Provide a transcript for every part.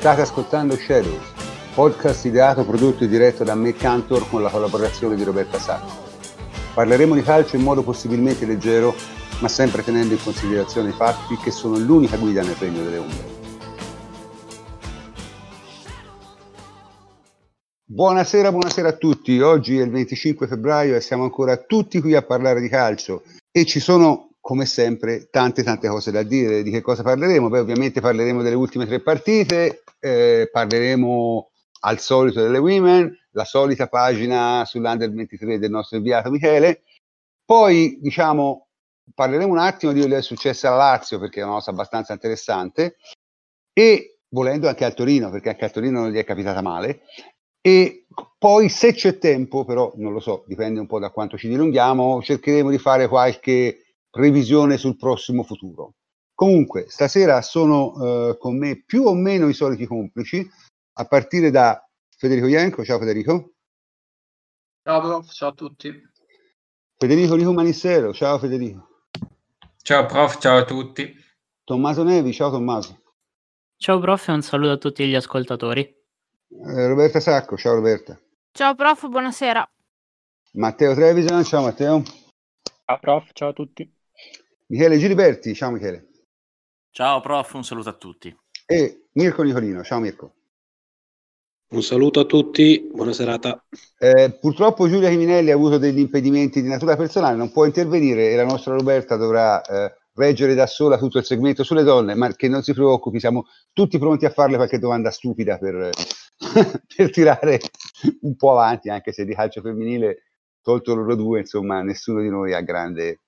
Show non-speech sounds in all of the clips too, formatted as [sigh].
State ascoltando Shadows, podcast ideato, prodotto e diretto da me Cantor con la collaborazione di Roberta Sacco. Parleremo di calcio in modo possibilmente leggero, ma sempre tenendo in considerazione i fatti che sono l'unica guida nel regno delle ombre. Buonasera, buonasera a tutti. Oggi è il 25 febbraio e siamo ancora tutti qui a parlare di calcio e ci sono come sempre tante tante cose da dire. Di che cosa parleremo? Beh, ovviamente parleremo delle ultime tre partite, eh, parleremo al solito delle women, la solita pagina sull'Under 23 del nostro inviato Michele. Poi, diciamo, parleremo un attimo di quello che è successo alla Lazio, perché è una cosa abbastanza interessante, e volendo anche al Torino, perché anche al Torino non gli è capitata male. E poi, se c'è tempo, però non lo so, dipende un po' da quanto ci dilunghiamo, cercheremo di fare qualche previsione sul prossimo futuro. Comunque, stasera sono eh, con me più o meno i soliti complici, a partire da Federico Ianco. Ciao Federico. Ciao prof, ciao a tutti. Federico Rico Manissero, ciao Federico. Ciao prof, ciao a tutti. Tommaso Nevi, ciao Tommaso. Ciao prof e un saluto a tutti gli ascoltatori. Eh, Roberta Sacco, ciao Roberta. Ciao prof, buonasera. Matteo Trevisan, ciao Matteo. Ciao prof, ciao a tutti. Michele Giliberti, ciao Michele. Ciao prof, un saluto a tutti. E Mirko Nicolino, ciao Mirko. Un saluto a tutti, buona serata. Eh, purtroppo Giulia Chiminelli ha avuto degli impedimenti di natura personale, non può intervenire e la nostra Roberta dovrà eh, reggere da sola tutto il segmento sulle donne, ma che non si preoccupi, siamo tutti pronti a farle qualche domanda stupida per, [laughs] per tirare un po' avanti, anche se di calcio femminile, tolto loro due, insomma, nessuno di noi ha grande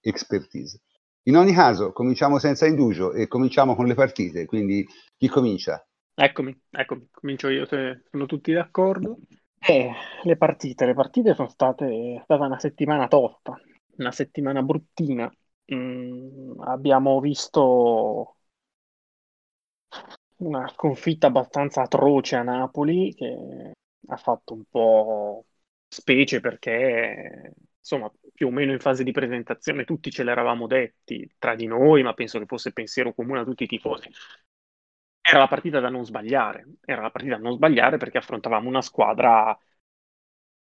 expertise. In ogni caso, cominciamo senza indugio e cominciamo con le partite, quindi chi comincia? Eccomi, eccomi, comincio io se sono tutti d'accordo. Eh, le partite, le partite sono state è stata una settimana tosta, una settimana bruttina. Mm, abbiamo visto una sconfitta abbastanza atroce a Napoli che ha fatto un po' specie perché insomma, più o meno in fase di presentazione tutti ce l'eravamo detti tra di noi, ma penso che fosse pensiero comune a tutti i tifosi. Era la partita da non sbagliare, era la partita da non sbagliare perché affrontavamo una squadra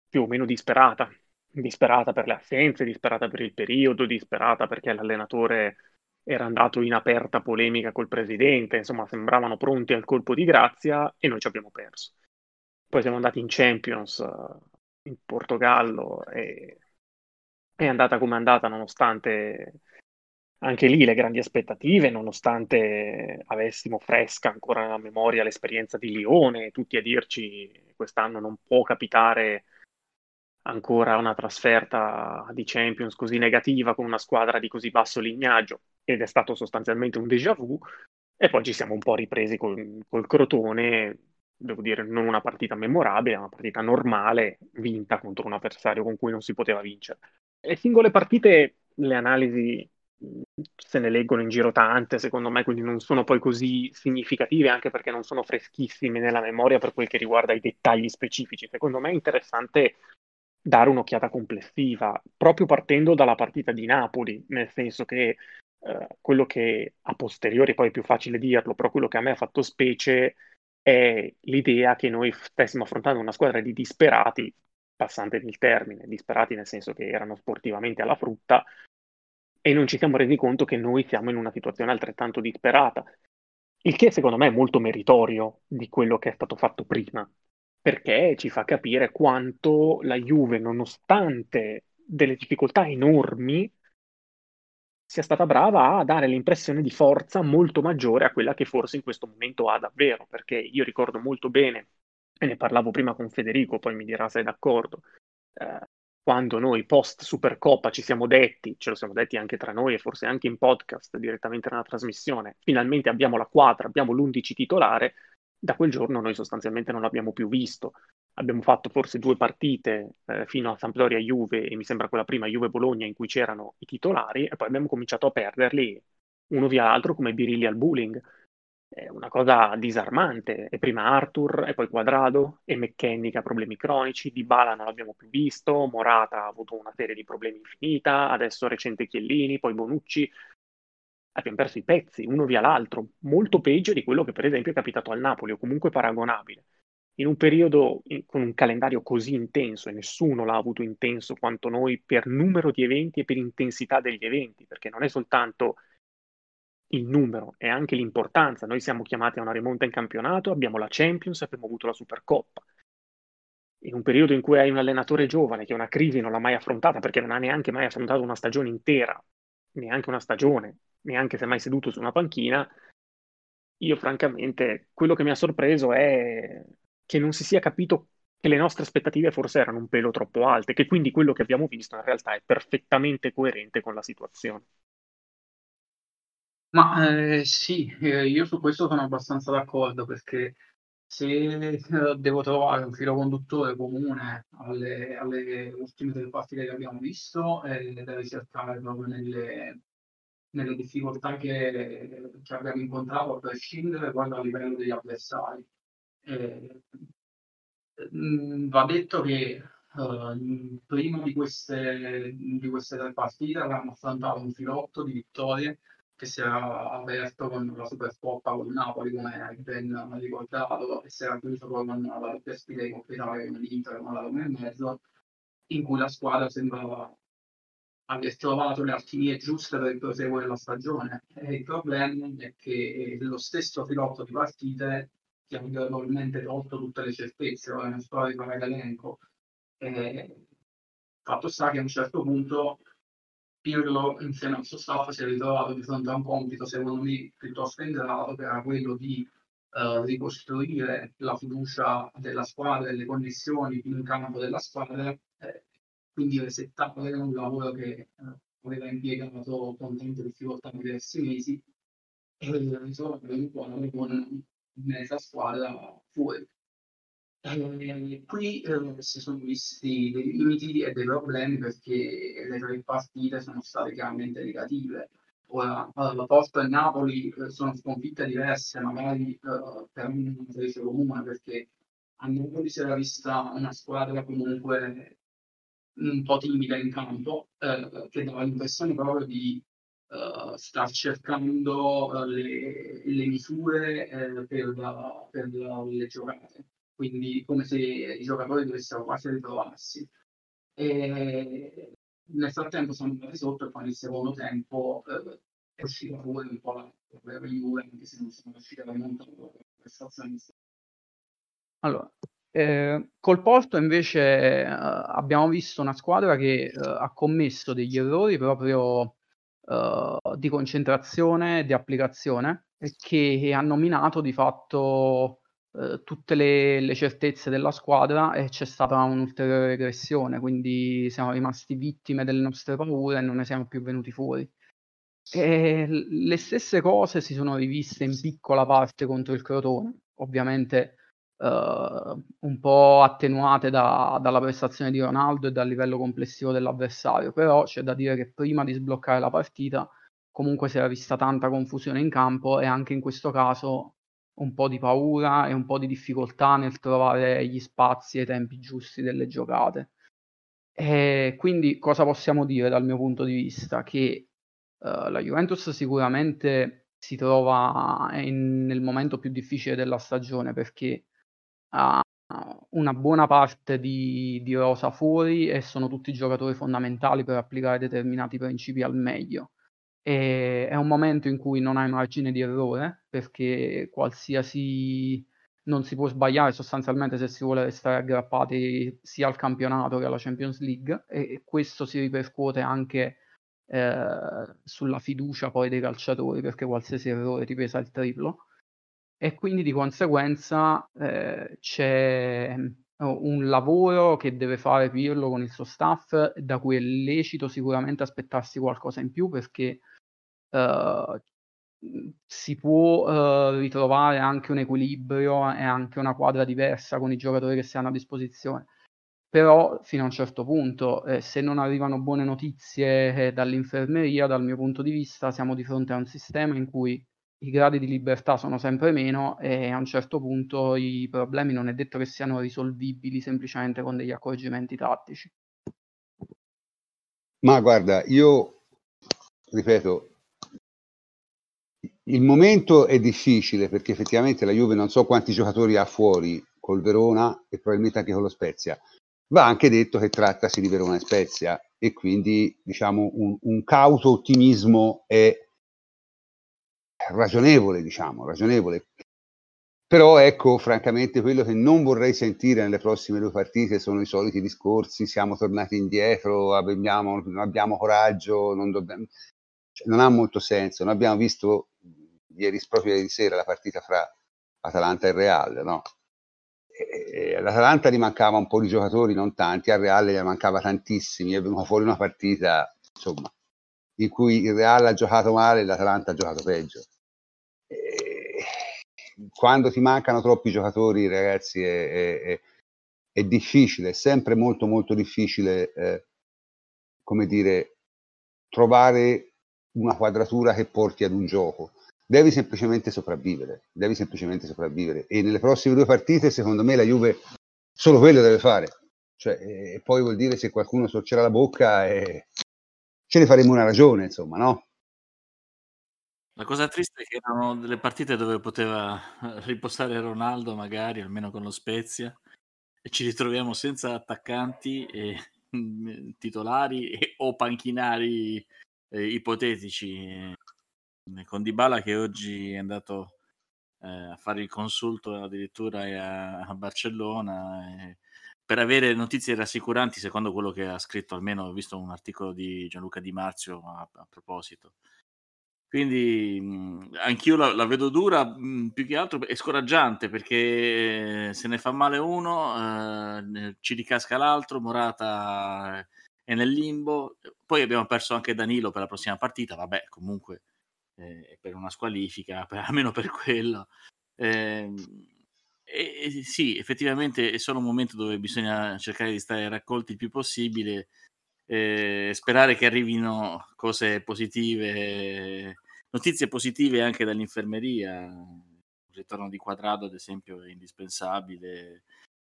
più o meno disperata, disperata per le assenze, disperata per il periodo, disperata perché l'allenatore era andato in aperta polemica col presidente, insomma sembravano pronti al colpo di grazia e noi ci abbiamo perso. Poi siamo andati in Champions eh, in Portogallo e è andata come è andata nonostante anche lì le grandi aspettative, nonostante avessimo fresca ancora nella memoria l'esperienza di Lione, tutti a dirci quest'anno non può capitare ancora una trasferta di Champions così negativa con una squadra di così basso lignaggio ed è stato sostanzialmente un déjà vu e poi ci siamo un po' ripresi col, col Crotone, devo dire non una partita memorabile, una partita normale, vinta contro un avversario con cui non si poteva vincere. Le singole partite, le analisi se ne leggono in giro tante, secondo me, quindi non sono poi così significative, anche perché non sono freschissime nella memoria per quel che riguarda i dettagli specifici. Secondo me è interessante dare un'occhiata complessiva, proprio partendo dalla partita di Napoli, nel senso che eh, quello che a posteriori poi è più facile dirlo, però quello che a me ha fatto specie è l'idea che noi stessimo affrontando una squadra di disperati passante il termine, disperati nel senso che erano sportivamente alla frutta e non ci siamo resi conto che noi siamo in una situazione altrettanto disperata. Il che secondo me è molto meritorio di quello che è stato fatto prima, perché ci fa capire quanto la Juve, nonostante delle difficoltà enormi, sia stata brava a dare l'impressione di forza molto maggiore a quella che forse in questo momento ha davvero, perché io ricordo molto bene e ne parlavo prima con Federico, poi mi dirà se è d'accordo, eh, quando noi post Supercoppa ci siamo detti, ce lo siamo detti anche tra noi e forse anche in podcast direttamente nella trasmissione, finalmente abbiamo la quadra, abbiamo l'11 titolare, da quel giorno noi sostanzialmente non l'abbiamo più visto. Abbiamo fatto forse due partite eh, fino a Sampdoria Juve e mi sembra quella prima Juve Bologna in cui c'erano i titolari e poi abbiamo cominciato a perderli uno via l'altro come birilli al bowling una cosa disarmante. E prima Arthur, e poi Quadrado, e McKenny che ha problemi cronici, Di Bala non l'abbiamo più visto, Morata ha avuto una serie di problemi infinita, adesso recente Chiellini, poi Bonucci. abbiamo perso i pezzi uno via l'altro, molto peggio di quello che per esempio è capitato al Napoli o comunque paragonabile. In un periodo in, con un calendario così intenso, e nessuno l'ha avuto intenso quanto noi per numero di eventi e per intensità degli eventi, perché non è soltanto il numero, è anche l'importanza. Noi siamo chiamati a una rimonta in campionato, abbiamo la Champions, abbiamo avuto la Supercoppa. In un periodo in cui hai un allenatore giovane che una crisi non l'ha mai affrontata perché non ha neanche mai affrontato una stagione intera, neanche una stagione, neanche se mai seduto su una panchina, io francamente quello che mi ha sorpreso è che non si sia capito che le nostre aspettative forse erano un pelo troppo alte, che quindi quello che abbiamo visto in realtà è perfettamente coerente con la situazione. Ma eh, sì, eh, io su questo sono abbastanza d'accordo perché se eh, devo trovare un filo conduttore comune alle, alle ultime tre partite che abbiamo visto, eh, devo cercare proprio nelle, nelle difficoltà che, che, abbiamo incontrato a prescindere proprio a livello degli avversari. Eh, mm, va detto che uh, prima di queste, di queste tre partite avevamo affrontato un filotto di vittorie che si era aperto con la Supercoppa con Napoli, come ben ricordato, e si era chiuso poi con la doppia sfida di Italia con l'Inter, con la Roma e mezzo, in cui la squadra sembrava aver trovato le alchimie giuste per il proseguo della stagione. E il problema è che lo stesso filotto di partite ti ha probabilmente tolto tutte le certezze, ora non sto a rifare l'elenco. fatto sta che a un certo punto Pirlo insieme al suo staff si è ritrovato di fronte a un compito secondo me piuttosto ingrato che era quello di uh, ricostruire la fiducia della squadra e le condizioni in campo della squadra eh, quindi resettare un lavoro che uh, aveva impiegato con tante difficoltà in diversi mesi e risolvere un po' con mezza squadra fuori eh, qui eh, si sono visti dei limiti e dei problemi perché le tre partite sono state chiaramente negative. Ora, allora, Porto e Napoli eh, sono sconfitte diverse, magari eh, per un invece comune, perché a Napoli si era vista una squadra comunque un po' timida in campo, eh, che dava l'impressione proprio di uh, star cercando le, le misure per, per le giocate quindi come se i giocatori dovessero quasi ritrovarsi. E nel frattempo sono andati sotto e poi nel secondo tempo eh, è uscita fuori un po' la, la Juve, anche se non sono riusciti a remontare la prestazione. Allora, eh, col Porto invece eh, abbiamo visto una squadra che eh, ha commesso degli errori proprio eh, di concentrazione e di applicazione che hanno minato di fatto eh, tutte le, le, certezze della squadra e c'è stata un'ulteriore regressione, quindi siamo rimasti vittime delle nostre paure e non ne siamo più venuti fuori. E le stesse cose si sono riviste in piccola parte contro il Crotone, ovviamente eh, un po' attenuate da, dalla prestazione di Ronaldo e dal livello complessivo dell'avversario, però c'è da dire che prima di sbloccare la partita comunque si era vista tanta confusione in campo e anche in questo caso un po' di paura e un po' di difficoltà nel trovare gli spazi e i tempi giusti delle giocate. E quindi cosa possiamo dire dal mio punto di vista? Che uh, la Juventus sicuramente si trova in, nel momento più difficile della stagione perché ha una buona parte di, di rosa fuori e sono tutti giocatori fondamentali per applicare determinati principi al meglio. E è un momento in cui non hai margine di errore perché qualsiasi non si può sbagliare sostanzialmente se si vuole restare aggrappati sia al campionato che alla Champions League e questo si ripercuote anche eh, sulla fiducia poi dei calciatori perché qualsiasi errore ti pesa il triplo. E quindi di conseguenza eh, c'è un lavoro che deve fare Pirlo con il suo staff da cui è lecito sicuramente aspettarsi qualcosa in più perché uh, si può uh, ritrovare anche un equilibrio e anche una quadra diversa con i giocatori che si hanno a disposizione. Però fino a un certo punto, eh, se non arrivano buone notizie eh, dall'infermeria, dal mio punto di vista, siamo di fronte a un sistema in cui i gradi di libertà sono sempre meno e a un certo punto i problemi non è detto che siano risolvibili semplicemente con degli accorgimenti tattici. Ma guarda, io ripeto, il momento è difficile perché effettivamente la Juve non so quanti giocatori ha fuori col Verona e probabilmente anche con lo Spezia. Va anche detto che trattasi di Verona e Spezia e quindi diciamo un, un cauto ottimismo è ragionevole, diciamo, ragionevole. Però ecco, francamente, quello che non vorrei sentire nelle prossime due partite sono i soliti discorsi, siamo tornati indietro, abbiamo, non abbiamo coraggio, non, dobbiamo... cioè, non ha molto senso. Noi abbiamo visto ieri, proprio ieri sera la partita fra Atalanta e Real, no? E, L'Atalanta gli mancava un po' di giocatori, non tanti, al Real gli mancava tantissimi, è venuta fuori una partita, insomma, in cui il Real ha giocato male e l'Atalanta ha giocato peggio quando ti mancano troppi giocatori, ragazzi, è, è, è difficile, è sempre molto molto difficile, eh, come dire, trovare una quadratura che porti ad un gioco. Devi semplicemente sopravvivere, devi semplicemente sopravvivere. E nelle prossime due partite, secondo me, la Juve solo quello deve fare. Cioè, e poi vuol dire se qualcuno sorcerà la bocca e ce ne faremo una ragione, insomma, no? La cosa triste è che erano delle partite dove poteva riposare Ronaldo magari, almeno con lo Spezia, e ci ritroviamo senza attaccanti e mm, titolari e, o panchinari eh, ipotetici. Eh, con Dybala che oggi è andato eh, a fare il consulto addirittura a, a Barcellona per avere notizie rassicuranti secondo quello che ha scritto, almeno ho visto un articolo di Gianluca Di Marzio a, a proposito. Quindi mh, anch'io la, la, vedo dura, mh, più che altro è scoraggiante perché se ne fa male uno, eh, ci ricasca l'altro, Morata è nel limbo, poi abbiamo perso anche Danilo per la prossima partita, vabbè comunque eh, per una squalifica, per, [laughs] almeno per quello. Eh, e, sì, effettivamente è solo un momento dove bisogna cercare di stare raccolti il più possibile e sperare che arrivino cose positive Notizie positive anche dall'infermeria, il ritorno di Quadrado ad esempio è indispensabile,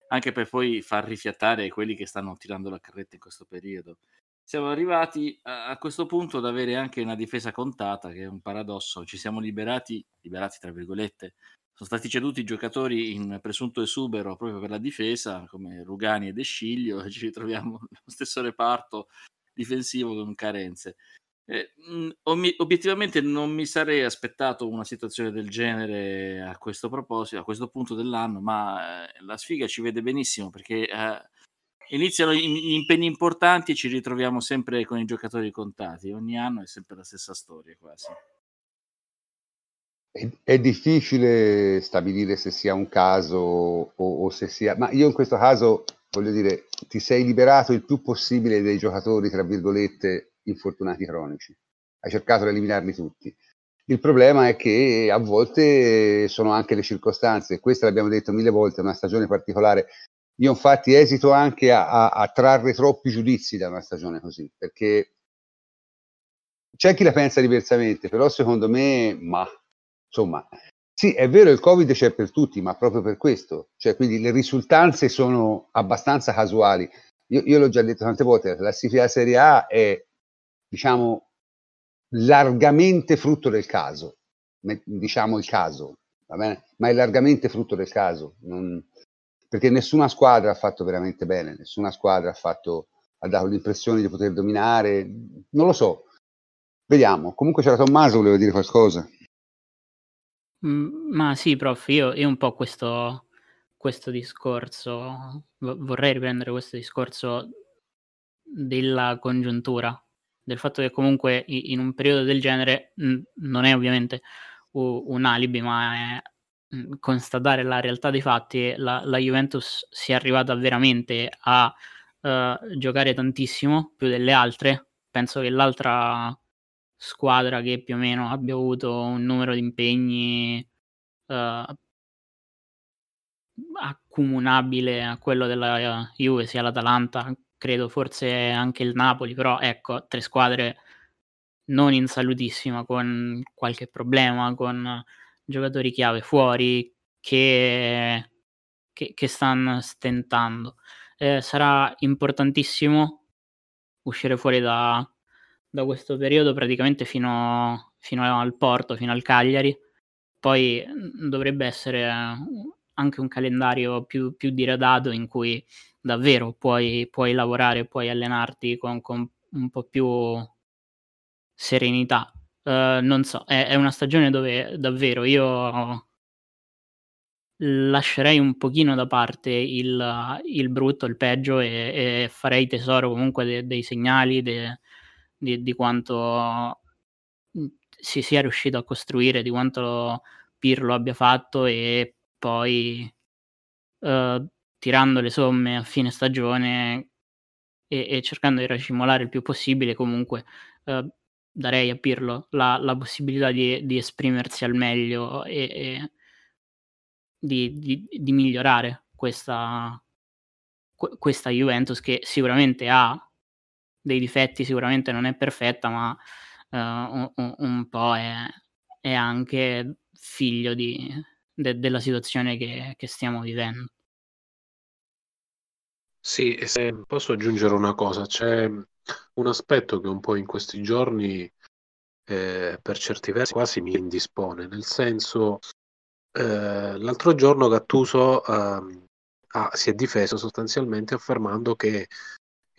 anche per poi far rifiatare quelli che stanno tirando la carretta in questo periodo. Siamo arrivati a, a questo punto ad avere anche una difesa contata, che è un paradosso. Ci siamo liberati, liberati tra virgolette, sono stati ceduti giocatori in presunto esubero proprio per la difesa, come Rugani e De Sciglio, e ci ritroviamo nello stesso reparto difensivo con carenze. Eh, obiettivamente non mi sarei aspettato una situazione del genere a questo proposito, a questo punto dell'anno, ma eh, la sfiga ci vede benissimo perché eh, iniziano gli impegni importanti e ci ritroviamo sempre con i giocatori contati. Ogni anno è sempre la stessa storia quasi. È, è difficile stabilire se sia un caso o, o se sia... Ma io in questo caso, voglio dire, ti sei liberato il più possibile dei giocatori, tra virgolette, infortunati cronici. Hai cercato di eliminarli tutti. Il problema è che a volte sono anche le circostanze, questo l'abbiamo detto mille volte, è una stagione particolare. Io infatti esito anche a, a, a trarre troppi giudizi da una stagione così, perché c'è chi la pensa diversamente, però secondo me, ma insomma, sì, è vero, il Covid c'è per tutti, ma proprio per questo, cioè quindi le risultanze sono abbastanza casuali. Io, io l'ho già detto tante volte, la classifica Serie A è diciamo, largamente frutto del caso, diciamo il caso, va bene? Ma è largamente frutto del caso, non, perché nessuna squadra ha fatto veramente bene, nessuna squadra ha, fatto, ha dato l'impressione di poter dominare, non lo so, vediamo. Comunque c'era Tommaso, voleva dire qualcosa. Mm, ma sì, prof, io, io un po' questo, questo discorso, vorrei riprendere questo discorso della congiuntura del fatto che comunque in un periodo del genere non è ovviamente un alibi, ma è mh, constatare la realtà dei fatti. La, la Juventus si è arrivata veramente a uh, giocare tantissimo, più delle altre. Penso che l'altra squadra che più o meno abbia avuto un numero di impegni uh, accomunabile a quello della Juve sia l'Atalanta credo forse anche il Napoli, però ecco, tre squadre non in salutissima, con qualche problema, con giocatori chiave fuori che, che, che stanno stentando. Eh, sarà importantissimo uscire fuori da, da questo periodo praticamente fino, fino al Porto, fino al Cagliari. Poi mhmm, dovrebbe essere anche un calendario più, più diradato in cui davvero puoi, puoi lavorare, puoi allenarti con, con un po' più serenità. Uh, non so, è, è, una stagione dove davvero io lascerei un pochino da parte il, il brutto, il peggio e, e, farei tesoro comunque de, dei segnali de, di, di, quanto si sia riuscito a costruire, di quanto Pirlo abbia fatto e poi uh, tirando le somme a fine stagione e, e, cercando di racimolare il più possibile comunque uh, darei a Pirlo la, la possibilità di, di, esprimersi al meglio e, e di, di, di, migliorare questa, questa Juventus che sicuramente ha dei difetti, sicuramente non è perfetta, ma uh, un, un, po' è, è anche figlio di, de, della situazione che, che stiamo vivendo. Sì, e se posso aggiungere una cosa, c'è un aspetto che un po' in questi giorni, eh, per certi versi, quasi mi indispone, nel senso, eh, l'altro giorno Gattuso eh, ha, si è difeso sostanzialmente affermando che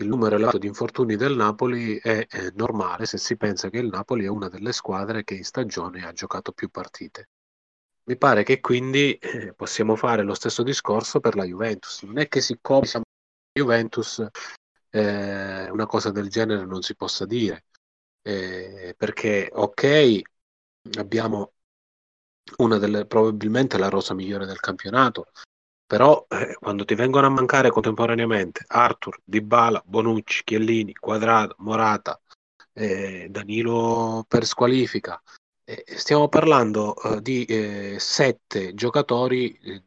il numero elevato di infortuni del Napoli è, è normale se si pensa che il Napoli è una delle squadre che in stagione ha giocato più partite. Mi pare che quindi eh, possiamo fare lo stesso discorso per la Juventus. Non è che siccome siamo Juventus eh, una cosa del genere non si possa dire. Eh, perché ok, abbiamo una delle probabilmente la rosa migliore del campionato, però eh, quando ti vengono a mancare contemporaneamente Arthur, Dybala, Bonucci, Chiellini, Quadrado, Morata, eh, Danilo per squalifica, eh, stiamo parlando eh, di eh, sette giocatori eh,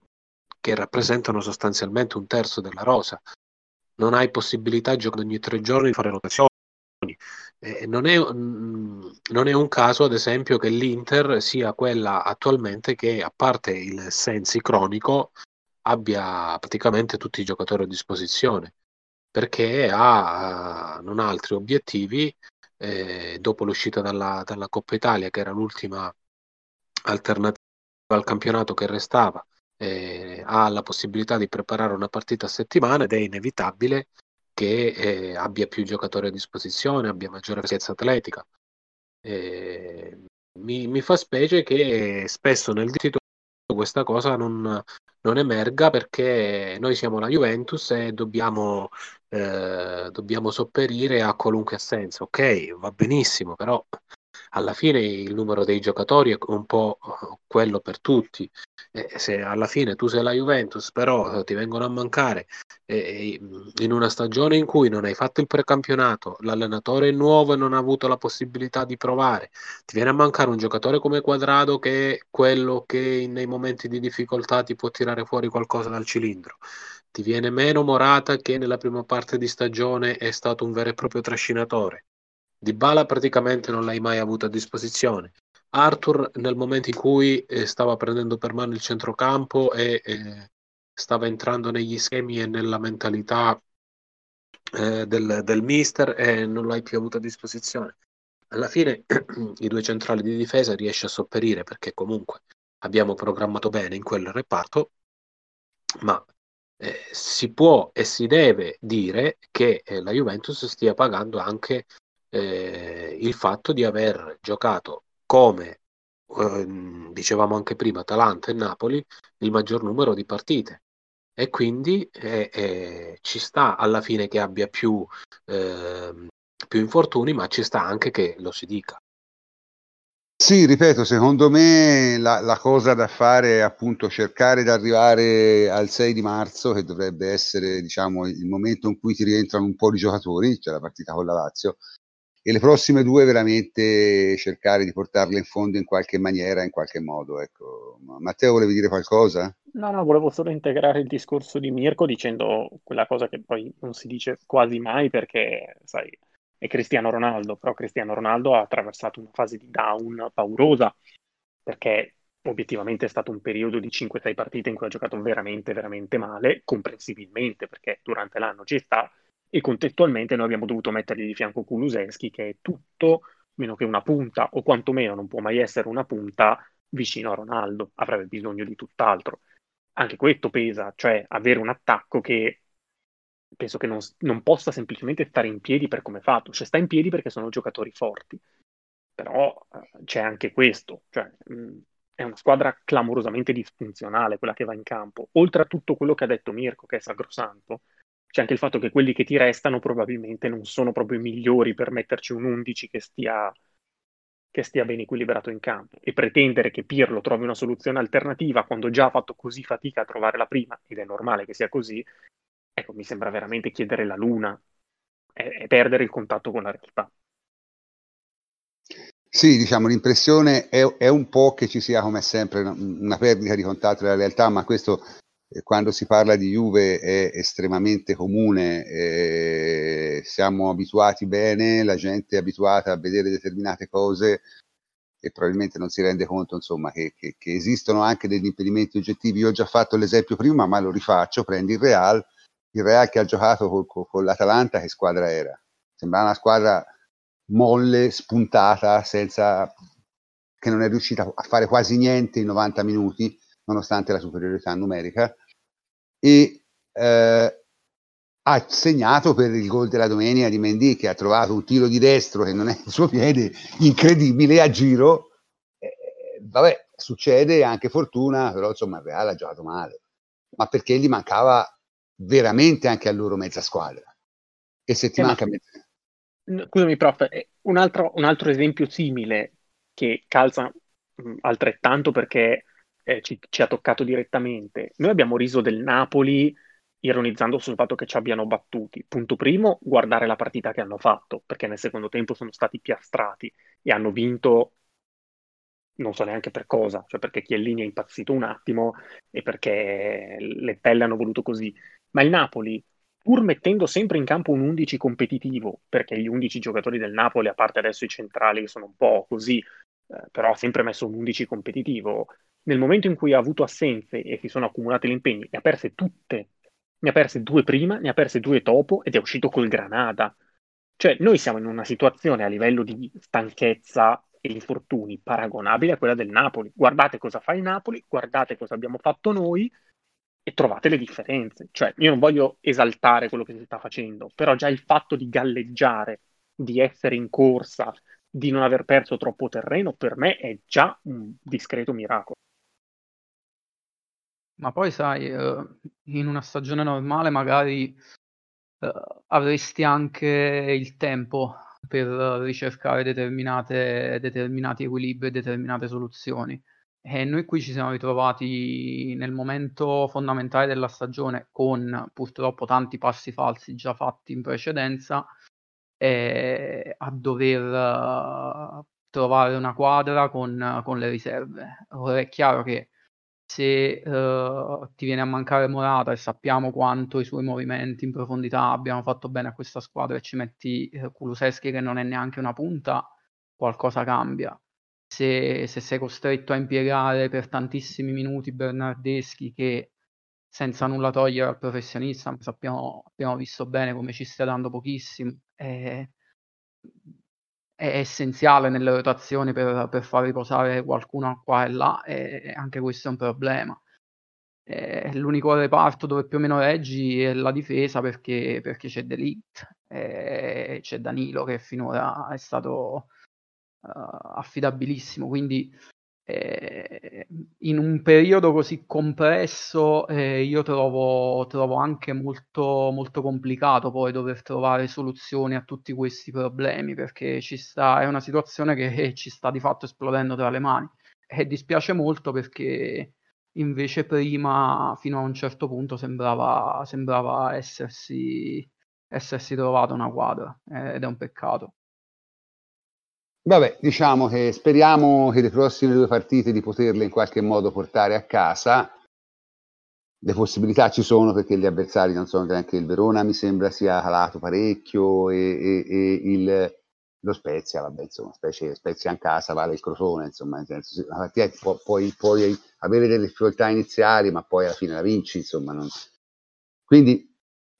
che rappresentano sostanzialmente un terzo della rosa. Non hai possibilità, giocando ogni tre giorni, di fare rotazioni. Eh, non, è, mm, non, è, un caso, ad esempio, che l'Inter sia quella attualmente che, a parte il sensi cronico, abbia praticamente tutti i giocatori a disposizione, perché ha, non ha altri obiettivi eh, dopo l'uscita dalla, dalla, Coppa Italia, che era l'ultima alternativa al campionato che restava, eh, ha la possibilità di preparare una partita a settimana ed è inevitabile che eh, abbia più giocatori a disposizione, abbia maggiore freschezza atletica. Mi, mi, fa specie che spesso nel dibattito questa cosa non, non emerga perché noi siamo la Juventus e dobbiamo, eh, dobbiamo sopperire a qualunque assenza. Ok, va benissimo, però alla fine il numero dei giocatori è un po' quello per tutti. E se alla fine tu sei la Juventus, però ti vengono a mancare eh, in una stagione in cui non hai fatto il precampionato, l'allenatore è nuovo e non ha avuto la possibilità di provare, ti viene a mancare un giocatore come Quadrado che è quello che nei momenti di difficoltà ti può tirare fuori qualcosa dal cilindro. Ti viene meno Morata che nella prima parte di stagione è stato un vero e proprio trascinatore di Bala praticamente non l'hai mai avuto a disposizione. Arthur nel momento in cui eh, stava prendendo per mano il centrocampo e eh, stava entrando negli schemi e nella mentalità eh, del, del mister e non l'hai più avuto a disposizione. Alla fine [clears throat] i due centrali di difesa riesce a sopperire perché comunque abbiamo programmato bene in quel reparto, ma eh, si può e si deve dire che eh, la Juventus stia pagando anche eh, il fatto di aver giocato come eh, dicevamo anche prima Atalanta e Napoli il maggior numero di partite. E quindi eh, eh ci sta alla fine che abbia più, ehm, più infortuni ma ci sta anche che lo si dica. Sì, ripeto, secondo me la, la, cosa da fare è appunto cercare di arrivare al 6 di marzo, che dovrebbe essere diciamo, il momento in cui ti rientrano un po' di giocatori, cioè la partita con la Lazio, e le prossime due veramente cercare di portarle in fondo in qualche maniera, in qualche modo. Ecco. Matteo, volevi dire qualcosa? No, no, volevo solo integrare il discorso di Mirko dicendo quella cosa che poi non si dice quasi mai perché, sai, è Cristiano Ronaldo, però Cristiano Ronaldo ha attraversato una fase di down paurosa perché obiettivamente è stato un periodo di 5-6 partite in cui ha giocato veramente, veramente male, comprensibilmente perché durante l'anno ci sta, e contestualmente noi abbiamo dovuto mettergli di fianco Kulusevski che è tutto meno che una punta, o quantomeno non può mai essere una punta vicino a Ronaldo, avrebbe bisogno di tutt'altro. Anche questo pesa, cioè avere un attacco che penso che non, non possa semplicemente stare in piedi per come è fatto, cioè sta in piedi perché sono giocatori forti, però eh, c'è anche questo, cioè mh, è una squadra clamorosamente disfunzionale quella che va in campo. Oltre a tutto quello che ha detto Mirko, che è sacrosanto, c'è anche il fatto che quelli che ti restano probabilmente non sono proprio i migliori per metterci un 11 che stia, che stia ben equilibrato in campo. E pretendere che Pirlo trovi una soluzione alternativa quando già ha fatto così fatica a trovare la prima, ed è normale che sia così, ecco, mi sembra veramente chiedere la luna e perdere il contatto con la realtà. Sì, diciamo, l'impressione è, è, un po' che ci sia come sempre una, una perdita di contatto della realtà, ma questo quando si parla di Juve è estremamente comune, eh, siamo abituati bene, la gente è abituata a vedere determinate cose e probabilmente non si rende conto insomma, che, che, che esistono anche degli impedimenti oggettivi. Io ho già fatto l'esempio prima, ma lo rifaccio, prendi il Real, il Real che ha giocato con, con, con l'Atalanta, che squadra era? Sembrava una squadra molle, spuntata, senza, che non è riuscita a fare quasi niente in 90 minuti, nonostante la superiorità numerica, e eh, ha segnato per il gol della domenica di Mendy, che ha trovato un tiro di destro che non è il suo piede, incredibile a giro. Eh, vabbè, succede anche fortuna, però insomma il Real ha giocato male, ma perché gli mancava veramente anche a loro mezza squadra. E se ti eh, manca mezza Scusami, prof, eh, un altro, un altro esempio simile che calza mm, altrettanto perché eh, ci, ci, ha toccato direttamente. Noi abbiamo riso del Napoli ironizzando sul fatto che ci abbiano battuti. Punto primo, guardare la partita che hanno fatto, perché nel secondo tempo sono stati piastrati e hanno vinto non so neanche per cosa, cioè perché Chiellini è impazzito un attimo e perché le pelle hanno voluto così. Ma il Napoli pur mettendo sempre in campo un 11 competitivo, perché gli 11 giocatori del Napoli, a parte adesso i centrali che sono un po' così, eh, però ha sempre messo un 11 competitivo, nel momento in cui ha avuto assenze e si sono accumulati gli impegni, ne ha perse tutte. Ne ha perse due prima, ne ha perse due dopo ed è uscito col Granada. Cioè, noi siamo in una situazione a livello di stanchezza e infortuni paragonabile a quella del Napoli. Guardate cosa fa il Napoli, guardate cosa abbiamo fatto noi e trovate le differenze. Cioè, io non voglio esaltare quello che si sta facendo, però già il fatto di galleggiare, di essere in corsa, di non aver perso troppo terreno, per me è già un discreto miracolo. Ma poi sai, eh, in una stagione normale magari eh, avresti anche il tempo per ricercare determinate, determinati equilibri e determinate soluzioni. E noi qui ci siamo ritrovati nel momento fondamentale della stagione con purtroppo tanti passi falsi già fatti in precedenza eh, a dover trovare una quadra con, con, le riserve. Ora è chiaro che se uh, ti viene a mancare Morata e sappiamo quanto i suoi movimenti in profondità abbiano fatto bene a questa squadra e ci metti uh, Kuluseschi che non è neanche una punta, qualcosa cambia. Se, se sei costretto a impiegare per tantissimi minuti Bernardeschi che senza nulla togliere al professionista, sappiamo, abbiamo visto bene come ci stia dando pochissimo, è, è essenziale nelle rotazioni per, per, far riposare qualcuno qua e là e anche questo è un problema. È l'unico reparto dove più o meno reggi è la difesa perché, perché c'è Delict, c'è Danilo che finora è stato uh, affidabilissimo, quindi eh, in un periodo così compresso eh, io trovo, trovo, anche molto, molto complicato poi dover trovare soluzioni a tutti questi problemi perché sta, è una situazione che ci sta di fatto esplodendo tra le mani e dispiace molto perché invece prima fino a un certo punto sembrava, sembrava essersi, essersi trovato una quadra eh, ed è un peccato. Vabbè, diciamo che speriamo che le prossime due partite di poterle in qualche modo portare a casa. Le possibilità ci sono perché gli avversari non sono neanche il Verona, mi sembra sia calato parecchio e, e, e il, lo Spezia, vabbè, insomma, specie, Spezia in casa vale il Crotone, insomma, nel senso, la partita pu- puoi, puoi, avere delle difficoltà iniziali, ma poi alla fine la vinci, insomma. Non... Quindi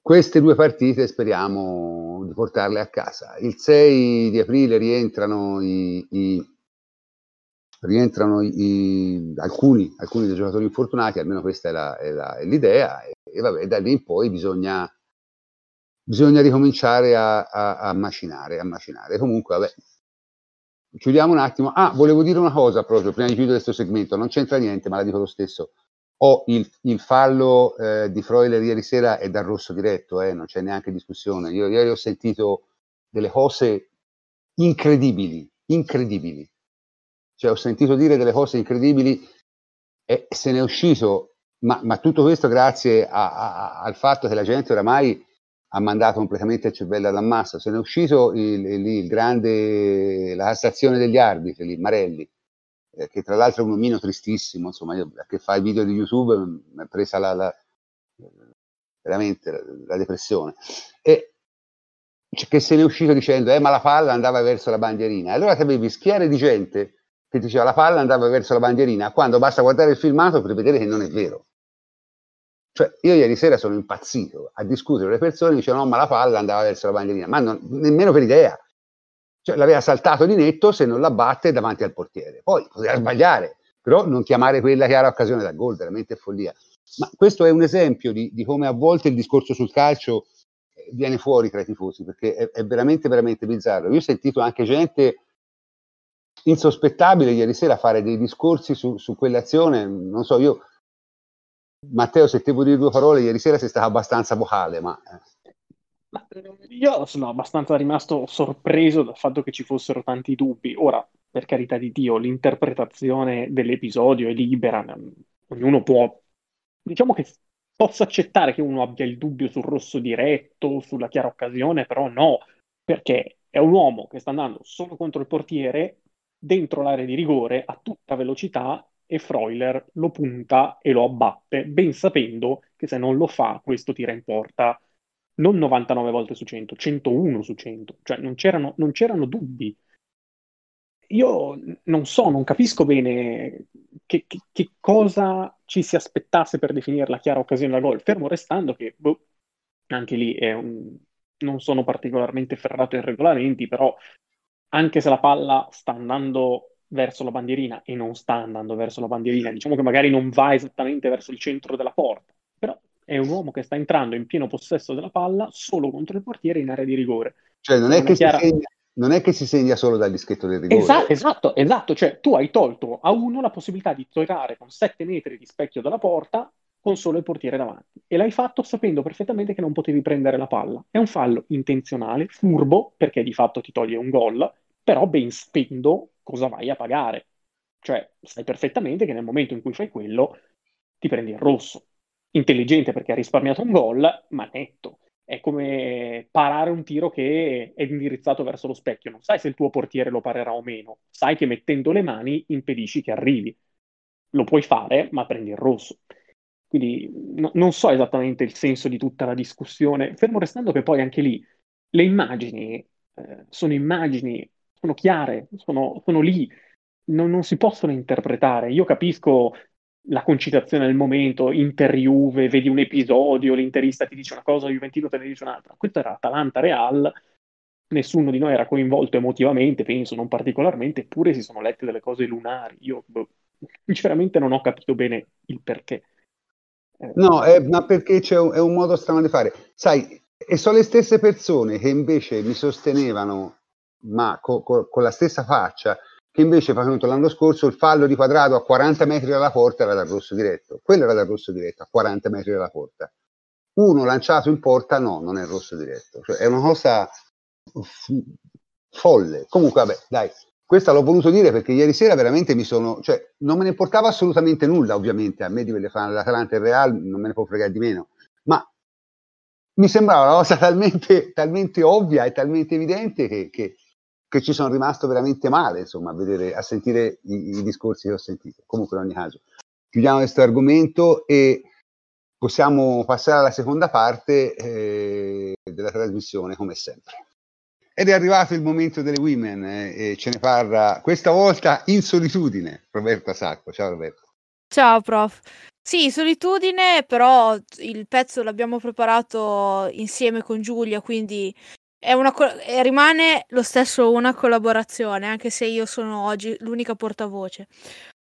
queste due partite speriamo di portarle a casa. Il 6 di aprile rientrano, i, i, rientrano i, alcuni, alcuni, dei giocatori infortunati, almeno questa è, la, è, la, è l'idea, e, e, vabbè, da lì in poi bisogna, bisogna ricominciare a, a, a, macinare, a macinare. Comunque, vabbè, chiudiamo un attimo. Ah, volevo dire una cosa proprio prima di chiudere questo segmento, non c'entra niente, ma la dico lo stesso o il, il fallo eh, di Freuler ieri sera è dal rosso diretto, eh, non c'è neanche discussione. Io ieri ho sentito delle cose incredibili, incredibili. Cioè ho sentito dire delle cose incredibili e se ne è uscito, ma, ma tutto questo grazie a, a, al fatto che la gente oramai ha mandato completamente il cervello all'ammasso. Se ne è uscito il, il, il grande, la Cassazione degli arbitri, lì, Marelli, eh, che tra l'altro è un omino tristissimo, insomma, io che fa i video di YouTube mi è presa la, la, veramente la, la depressione. E che se ne è uscito dicendo, eh, ma la palla andava verso la bandierina. Allora ti avevi schiere di gente che diceva la palla andava verso la bandierina, quando basta guardare il filmato per vedere che non è vero. Cioè, io ieri sera sono impazzito a discutere con le persone, dicevano no, ma la palla andava verso la bandierina, ma non, nemmeno per idea. Cioè, l'aveva saltato di netto se non la batte davanti al portiere. Poi poteva sbagliare, però non chiamare quella che era occasione da gol, veramente follia. Ma questo è un esempio di, di come a volte il discorso sul calcio eh, viene fuori tra i tifosi, perché è, è veramente, veramente bizzarro. Io ho sentito anche gente insospettabile ieri sera fare dei discorsi su, su quell'azione, non so, io Matteo, se te vuoi dire due parole, ieri sera sei stato abbastanza vocale, ma... Eh. Io sono abbastanza rimasto sorpreso dal fatto che ci fossero tanti dubbi. Ora, per carità di Dio, l'interpretazione dell'episodio è libera, ognuno può, diciamo che posso accettare che uno abbia il dubbio sul rosso diretto, sulla chiara occasione, però no, perché è un uomo che sta andando solo contro il portiere, dentro l'area di rigore, a tutta velocità, e Freuler lo punta e lo abbatte, ben sapendo che se non lo fa, questo tira in porta non 99 volte su 100, 101 su 100, cioè non c'erano, non c'erano dubbi. Io non so, non capisco bene che, che, che, cosa ci si aspettasse per definire la chiara occasione da gol, fermo restando che boh, anche lì un, non sono particolarmente ferrato ai regolamenti, però anche se la palla sta andando verso la bandierina e non sta andando verso la bandierina, diciamo che magari non va esattamente verso il centro della porta, però è un uomo che sta entrando in pieno possesso della palla solo contro il portiere in area di rigore. Cioè non è, non che, chiara... si segna, non è che si segna solo dal dischetto del rigore. Esatto, esatto, esatto, cioè tu hai tolto a uno la possibilità di tirare con 7 metri di specchio dalla porta con solo il portiere davanti. E l'hai fatto sapendo perfettamente che non potevi prendere la palla. È un fallo intenzionale, furbo, perché di fatto ti toglie un gol, però ben spendo cosa vai a pagare. Cioè, sai perfettamente che nel momento in cui fai quello ti prendi il rosso intelligente perché ha risparmiato un gol, ma netto. È come parare un tiro che è indirizzato verso lo specchio. Non sai se il tuo portiere lo parerà o meno. Sai che mettendo le mani impedisci che arrivi. Lo puoi fare, ma prendi il rosso. Quindi no, non so esattamente il senso di tutta la discussione, fermo restando che poi anche lì le immagini eh, sono immagini, sono chiare, sono, sono lì, non, non, si possono interpretare. Io capisco la concitazione del momento, Inter-Juve, vedi un episodio, l'interista ti dice una cosa, il Juventino te ne dice un'altra. Questo era Atalanta-Real, nessuno di noi era coinvolto emotivamente, penso, non particolarmente, eppure si sono lette delle cose lunari. Io boh, sinceramente non ho capito bene il perché. Eh, no, è, ma perché c'è un, è un modo strano di fare. Sai, e sono le stesse persone che invece mi sostenevano, ma co, co, con la stessa faccia, che invece venuto l'anno scorso il fallo di quadrato a 40 metri dalla porta era dal rosso diretto. Quello era dal rosso diretto, a 40 metri dalla porta. Uno lanciato in porta, no, non è rosso diretto. Cioè, è una cosa folle. Comunque, vabbè, dai, questa l'ho voluto dire perché ieri sera veramente mi sono, cioè, non me ne importava assolutamente nulla, ovviamente, a me di quelle fan dell'Atalanta e il Real non me ne può fregare di meno, ma mi sembrava una cosa talmente, talmente ovvia e talmente evidente che, che che ci sono rimasto veramente male, insomma, a, vedere, a sentire i, i, discorsi che ho sentito. Comunque, in ogni caso, chiudiamo questo argomento e possiamo passare alla seconda parte eh, della trasmissione, come sempre. Ed è arrivato il momento delle women eh, e ce ne parla questa volta in solitudine Roberta Sacco. Ciao Roberta. Ciao prof. Sì, solitudine, però il pezzo l'abbiamo preparato insieme con Giulia, quindi è una co- rimane lo stesso una collaborazione, anche se io sono oggi l'unica portavoce.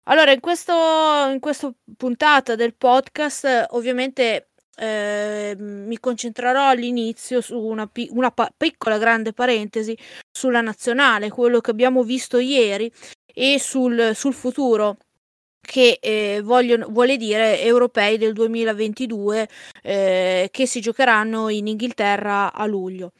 Allora, in questo, in questa puntata del podcast, ovviamente eh, mi concentrerò all'inizio su una, pi- una pa- piccola grande parentesi sulla nazionale, quello che abbiamo visto ieri e sul, sul futuro che eh, vogliono, vuole dire europei del 2022 eh, che si giocheranno in Inghilterra a luglio.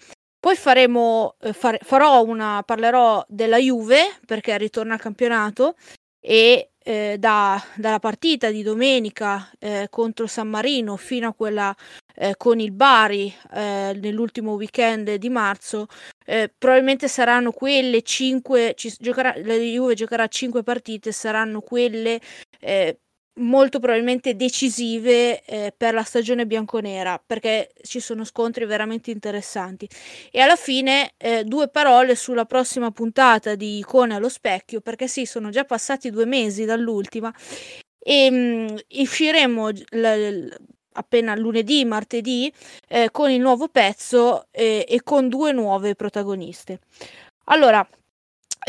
Poi faremo, eh, fare, farò una, parlerò della Juve perché ritorna al campionato e eh, da, dalla partita di domenica eh, contro San Marino fino a quella eh, con il Bari eh, nell'ultimo weekend di marzo, eh, probabilmente saranno quelle 5, ci giocherà, la Juve giocherà 5 partite, saranno quelle molto probabilmente decisive eh, per la stagione bianconera perché ci sono scontri veramente interessanti. E alla fine eh, due parole sulla prossima puntata di Icone allo specchio perché sì sono già passati due mesi dall'ultima. E mh, mm, usciremo l- l- appena lunedì martedì eh, con il nuovo pezzo eh, e con due nuove protagoniste. Allora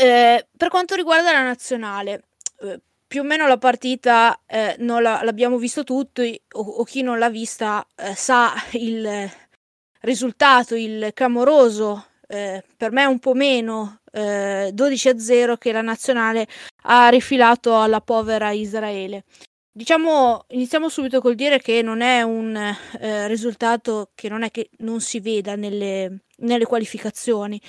eh, per quanto riguarda la nazionale eh, più o meno la partita eh, la, l'abbiamo visto tutti o, o, chi non l'ha vista eh, sa il risultato, il clamoroso, eh, per me un po' meno, 12 eh, a 0 che la nazionale ha rifilato alla povera Israele. Diciamo, iniziamo subito col dire che non è un eh, risultato che non è che non si veda nelle, nelle qualificazioni.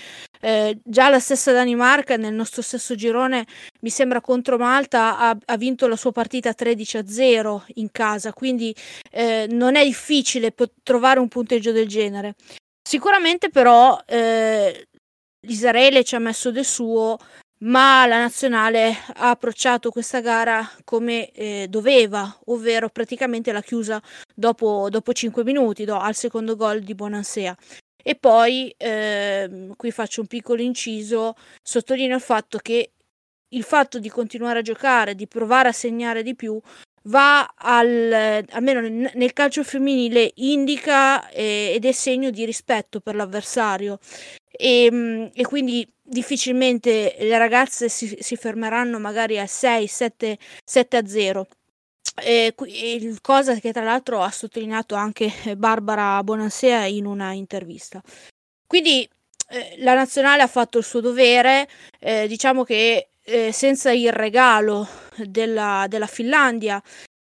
Eh, già la stessa Danimarca nel nostro stesso girone mi sembra contro Malta ha, ha vinto la sua partita 13 a 0 in casa, quindi eh, non è difficile pot- trovare un punteggio del genere. Sicuramente però eh, Israele ci ha messo del suo ma la nazionale ha approcciato questa gara come eh, doveva, ovvero praticamente l'ha chiusa dopo, dopo 5 minuti, do, al secondo gol di Bonansea. E poi, eh, qui faccio un piccolo inciso, sottolineo il fatto che il fatto di continuare a giocare, di provare a segnare di più, va al, almeno nel calcio femminile, indica eh, ed è segno di rispetto per l'avversario e, ehm, e quindi difficilmente le ragazze si, si fermeranno magari a 6, 7, 7 a 0. E, e, cosa che tra l'altro ha sottolineato anche Barbara Bonansea in una intervista. Quindi eh, la nazionale ha fatto il suo dovere, eh, diciamo che eh, senza il regalo della, della Finlandia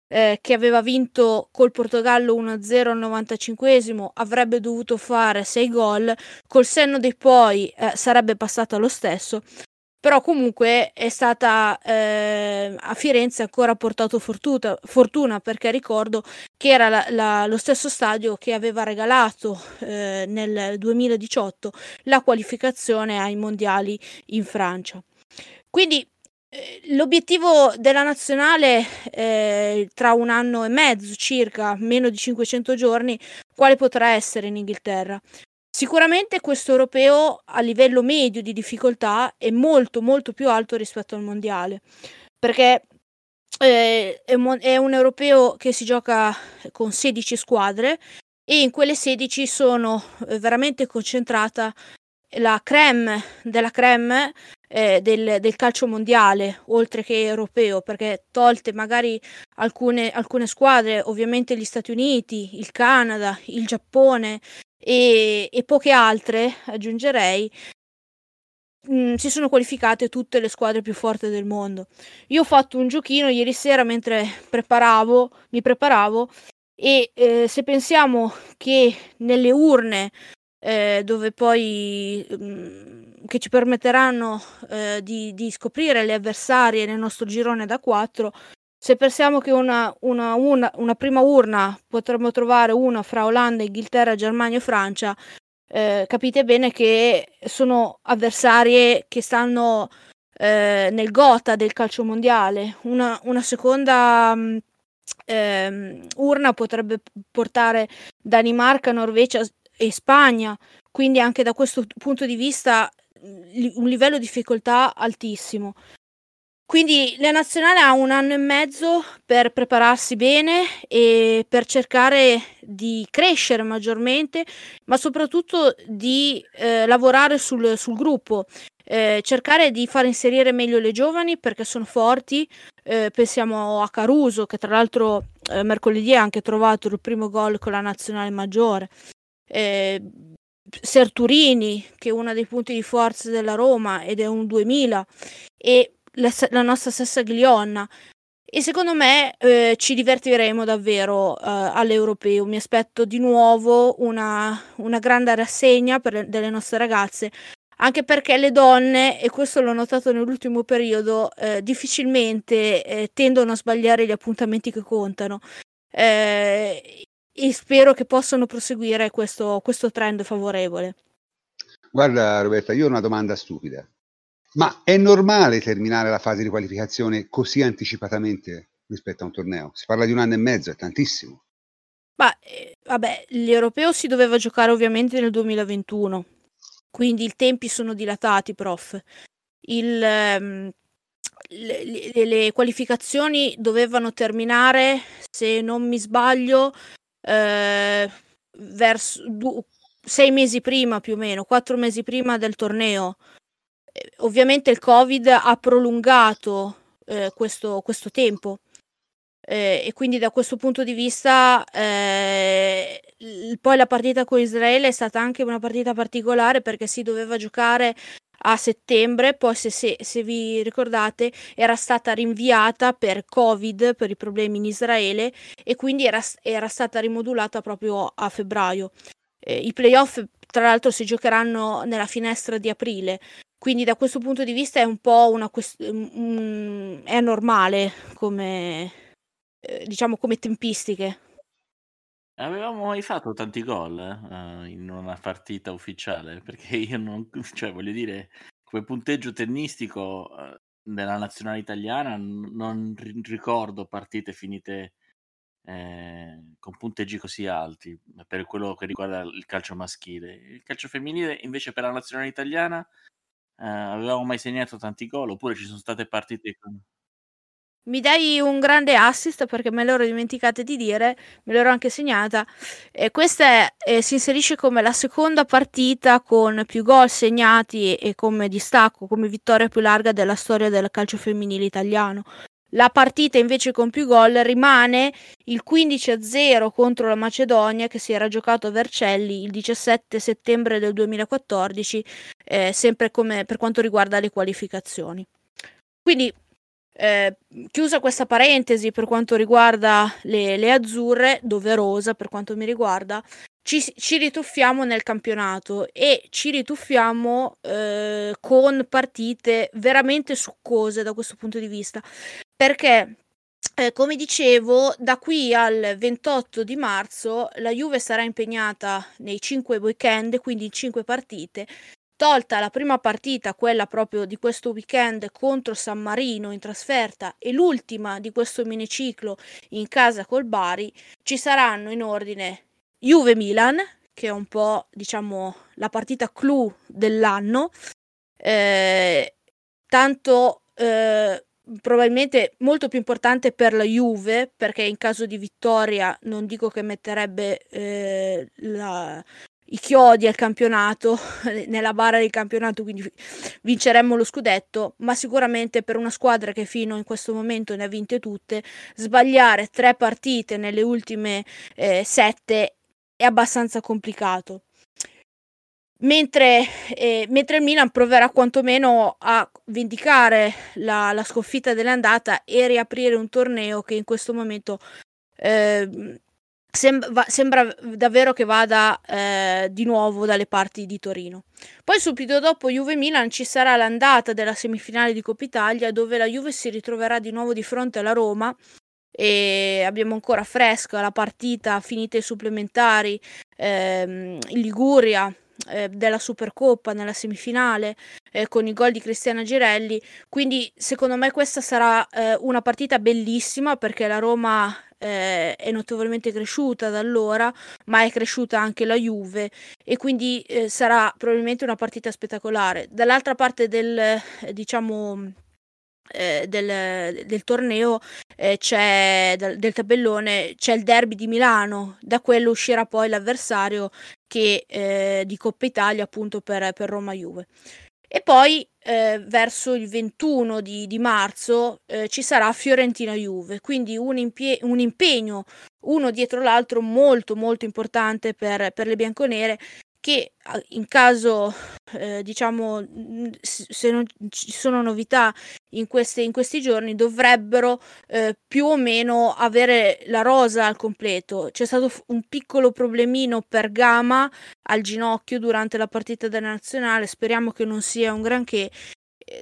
eh, che aveva vinto col Portogallo 1-0 al 95 avrebbe dovuto fare 6 gol, col senno dei poi eh, sarebbe passata lo stesso, però comunque è stata eh, a Firenze ancora portato fortuna, fortuna perché ricordo che era la, la, lo stesso stadio che aveva regalato eh, nel 2018 la qualificazione ai mondiali in Francia. Quindi l'obiettivo della nazionale eh, tra un anno e mezzo circa, meno di 500 giorni, quale potrà essere in Inghilterra? Sicuramente questo europeo a livello medio di difficoltà è molto molto più alto rispetto al mondiale, perché eh, è, un, europeo che si gioca con 16 squadre e in quelle 16 sono eh, veramente concentrata la creme della creme eh, del, del, calcio mondiale, oltre che europeo, perché tolte magari alcune, alcune squadre, ovviamente gli Stati Uniti, il Canada, il Giappone e, e poche altre, aggiungerei, mh, mm, si sono qualificate tutte le squadre più forti del mondo. Io ho fatto un giochino ieri sera mentre preparavo, mi preparavo e eh, se pensiamo che nelle urne eh, dove poi mh, mm, che ci permetteranno eh, di, di, scoprire le avversarie nel nostro girone da 4. Se pensiamo che una, una, una, una, prima urna potremmo trovare una fra Olanda, Inghilterra, Germania e Francia, eh, capite bene che sono avversarie che stanno eh, nel gota del calcio mondiale. Una, seconda mh, eh, urna potrebbe portare Danimarca, Norvegia e Spagna. Quindi anche da questo punto di vista un livello di difficoltà altissimo. quindi la nazionale ha un anno e mezzo per prepararsi bene e per cercare di crescere maggiormente, ma soprattutto di eh, lavorare sul, sul gruppo, eh, cercare di far inserire meglio le giovani perché sono forti. Eh, pensiamo a Caruso, che tra l'altro eh, mercoledì ha anche trovato il primo gol con la nazionale maggiore. Eh, Serturini, che è uno dei punti di forza della Roma ed è un 2000, e la, la nostra stessa Glionna. E secondo me eh, ci divertiremo davvero eh, all'europeo. Mi aspetto di nuovo una, una grande rassegna per, delle nostre ragazze, anche perché le donne, e questo l'ho notato nell'ultimo periodo, eh, difficilmente eh, tendono a sbagliare gli appuntamenti che contano. Eh, e spero che possano proseguire questo, questo trend favorevole. Guarda Roberta, io ho una domanda stupida. Ma è normale terminare la fase di qualificazione così anticipatamente rispetto a un torneo? Si parla di un anno e mezzo, è tantissimo. Ma eh, vabbè, l'europeo si doveva giocare ovviamente nel 2021, quindi i tempi sono dilatati, prof. Il, um, le, le, le, qualificazioni dovevano terminare, se non mi sbaglio, eh, verso du- sei mesi prima più o meno, quattro mesi prima del torneo. Eh, ovviamente il Covid ha prolungato eh, questo, questo, tempo eh, e quindi da questo punto di vista eh, poi la partita con Israele è stata anche una partita particolare perché si doveva giocare a settembre, poi se, se, se, vi ricordate era stata rinviata per Covid, per i problemi in Israele e quindi era, era stata rimodulata proprio a febbraio. Eh, I playoff tra l'altro si giocheranno nella finestra di aprile, quindi da questo punto di vista è un po' una questione, è normale come, eh, diciamo come tempistiche. Avevamo mai fatto tanti gol eh, in una partita ufficiale? Perché [laughs] io non, cioè voglio dire, come punteggio tennistico eh, nella nazionale italiana n- non ri- ricordo partite finite eh, con punteggi così alti per quello che riguarda il calcio maschile. Il calcio femminile invece per la nazionale italiana eh, avevamo mai segnato tanti gol oppure ci sono state partite con... Mi dai un grande assist perché me l'ero dimenticata di dire, me l'ero anche segnata. E questa è, si inserisce come la seconda partita con più gol segnati e, e come distacco, come vittoria più larga della storia del calcio femminile italiano. La partita invece con più gol rimane il 15-0 contro la Macedonia che si era giocato a Vercelli il 17 settembre del 2014, eh, sempre come per quanto riguarda le qualificazioni. Quindi eh, chiusa questa parentesi per quanto riguarda le, le, azzurre, doverosa per quanto mi riguarda, ci, ci rituffiamo nel campionato e ci rituffiamo eh, con partite veramente succose da questo punto di vista. Perché eh, come dicevo, da qui al 28 di marzo la Juve sarà impegnata nei 5 weekend, quindi in 5 partite, Tolta la prima partita, quella proprio di questo weekend contro San Marino in trasferta e l'ultima di questo miniciclo in casa col Bari, ci saranno in ordine Juve-Milan, che è un po' diciamo la partita clou dell'anno, eh, tanto eh, probabilmente molto più importante per la Juve perché in caso di vittoria non dico che metterebbe eh, la, i chiodi al campionato, [laughs] nella bara del campionato, quindi vinceremmo lo scudetto, ma sicuramente per una squadra che fino in questo momento ne ha vinte tutte, sbagliare tre partite nelle ultime eh, sette è abbastanza complicato. Mentre, eh, mentre, il Milan proverà quantomeno a vendicare la, la sconfitta dell'andata e riaprire un torneo che in questo momento eh, Sembra, sembra davvero che vada eh, di nuovo dalle parti di Torino. Poi subito dopo Juve-Milan ci sarà l'andata della semifinale di Coppa Italia dove la Juve si ritroverà di nuovo di fronte alla Roma e abbiamo ancora fresca la partita finita i supplementari ehm, in Liguria eh, della Supercoppa nella semifinale eh, con i gol di Cristiana Girelli quindi secondo me questa sarà eh, una partita bellissima perché la Roma eh, è notevolmente cresciuta da allora, ma è cresciuta anche la Juve e quindi eh, sarà probabilmente una partita spettacolare. Dall'altra parte del, diciamo, eh, del, del, torneo eh, c'è del, del, tabellone c'è il derby di Milano da quello uscirà poi l'avversario che, eh, di Coppa Italia appunto per, per Roma Juve e poi eh, verso il 21 di, di marzo eh, ci sarà Fiorentina Juve. Quindi un, impie- un impegno uno dietro l'altro molto molto importante per, per le bianconere che in caso eh, diciamo se non ci sono novità in, queste, in questi giorni dovrebbero eh, più o meno avere la rosa al completo. C'è stato un piccolo problemino per Gama al ginocchio durante la partita della nazionale. Speriamo che non sia un granché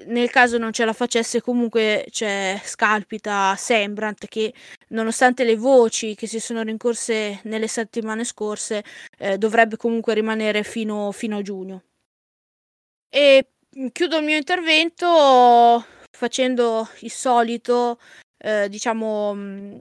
nel caso non ce la facesse comunque c'è Scalpita Sembrant che nonostante le voci che si sono rincorse nelle settimane scorse eh, dovrebbe comunque rimanere fino, fino, a giugno. E chiudo il mio intervento facendo il solito eh, diciamo mm,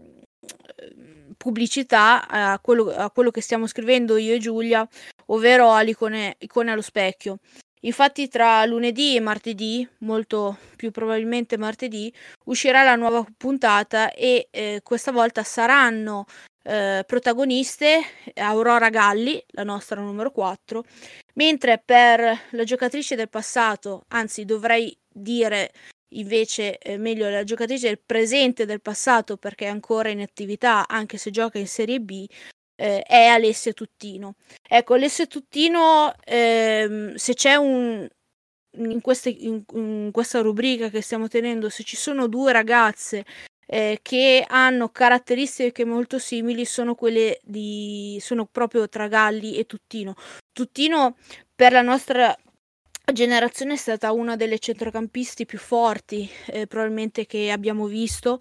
pubblicità a quello, a quello, che stiamo scrivendo io e Giulia ovvero all'icone icone allo specchio Infatti tra lunedì e martedì, molto più probabilmente martedì, uscirà la nuova puntata e eh, questa volta saranno eh, protagoniste Aurora Galli, la nostra numero 4, mentre per la giocatrice del passato, anzi dovrei dire invece eh, meglio la giocatrice del presente del passato perché è ancora in attività anche se gioca in Serie B, eh, è Alessia Tuttino. Ecco, Alessia Tuttino, ehm, se c'è un... In, queste, in, in questa rubrica che stiamo tenendo, se ci sono due ragazze eh, che hanno caratteristiche molto simili sono quelle di sono proprio tra Galli e Tuttino. Tuttino per la nostra generazione è stata una delle centrocampisti più forti eh, probabilmente che abbiamo visto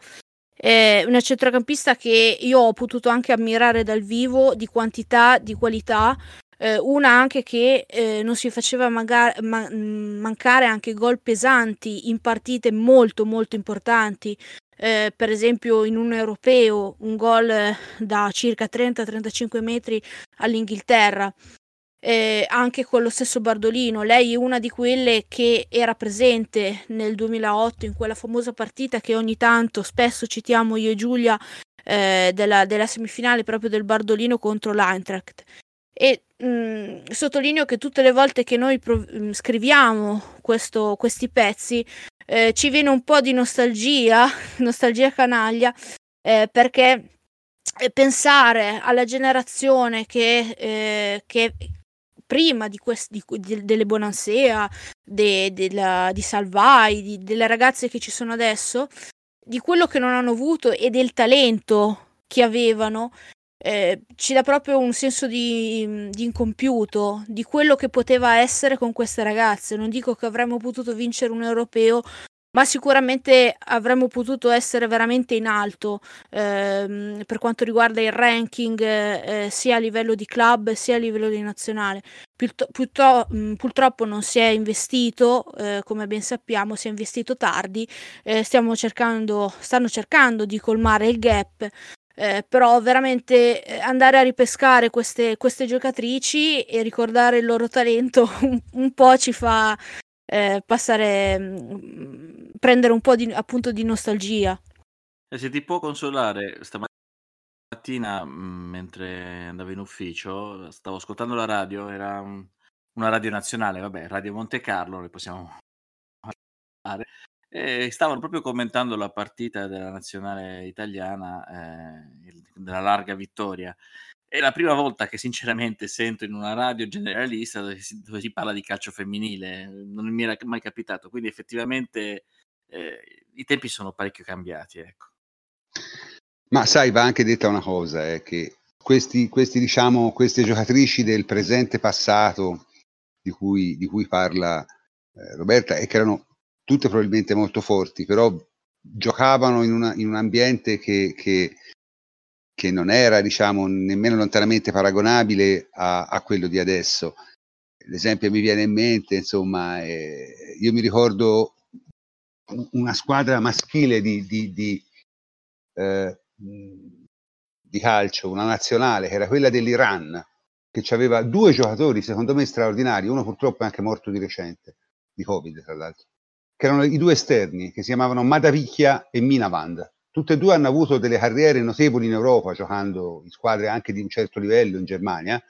è una centrocampista che io ho potuto anche ammirare dal vivo di quantità, di qualità. Eh, una anche che eh, non si faceva magari, ma, mancare anche gol pesanti in partite molto molto importanti. Eh, per esempio in un europeo un gol da circa 30-35 metri all'Inghilterra eh, anche con lo stesso Bardolino. Lei è una di quelle che era presente nel 2008 in quella famosa partita che ogni tanto spesso citiamo io e Giulia eh, della, della, semifinale proprio del Bardolino contro l'Eintracht. E mh, sottolineo che tutte le volte che noi prov- scriviamo questo, questi pezzi eh, ci viene un po' di nostalgia, [laughs] nostalgia canaglia, eh, perché eh, pensare alla generazione che, eh, che prima di, quest- di, di delle Bonansea, de, de la, di Salvai, delle ragazze che ci sono adesso, di quello che non hanno avuto e del talento che avevano, eh, ci dà proprio un senso di, di, incompiuto, di quello che poteva essere con queste ragazze. Non dico che avremmo potuto vincere un europeo, ma sicuramente avremmo potuto essere veramente in alto ehm, per quanto riguarda il ranking eh, sia a livello di club sia a livello di nazionale. Piutto- piutto- mh, purtroppo non si è investito, eh, come ben sappiamo, si è investito tardi, eh, stiamo cercando, stanno cercando di colmare il gap. Eh, però veramente eh, andare a ripescare queste, queste, giocatrici e ricordare il loro talento [laughs] un, un po' ci fa eh, passare, mm, prendere un po' di, appunto di nostalgia. E se ti può consolare, stamattina mm, mentre andavo in ufficio, stavo ascoltando la radio, era un, una radio nazionale, vabbè, Radio Monte Carlo, le possiamo fare, e stavano proprio commentando la partita della nazionale italiana, eh, della larga vittoria. È la prima volta che sinceramente sento in una radio generalista dove si, dove si parla di calcio femminile, non mi era mai capitato, quindi effettivamente eh, i tempi sono parecchio cambiati. Ecco. Ma sai, va anche detta una cosa, eh, che questi, questi, diciamo, queste giocatrici del presente passato di cui, di cui parla eh, Roberta e che erano tutte probabilmente molto forti, però giocavano in, una, in un ambiente che, che che non era diciamo nemmeno lontanamente paragonabile a, a quello di adesso. L'esempio mi viene in mente, insomma, eh, io mi ricordo una squadra maschile di, di, di, eh, di, calcio, una nazionale, che era quella dell'Iran, che aveva due giocatori, secondo me straordinari, uno purtroppo è anche morto di recente, di Covid tra l'altro, che erano i due esterni, che si chiamavano Madavicchia e Minavand. Tutte e due hanno avuto delle carriere notevoli in Europa, giocando in squadre anche di un certo livello in Germania,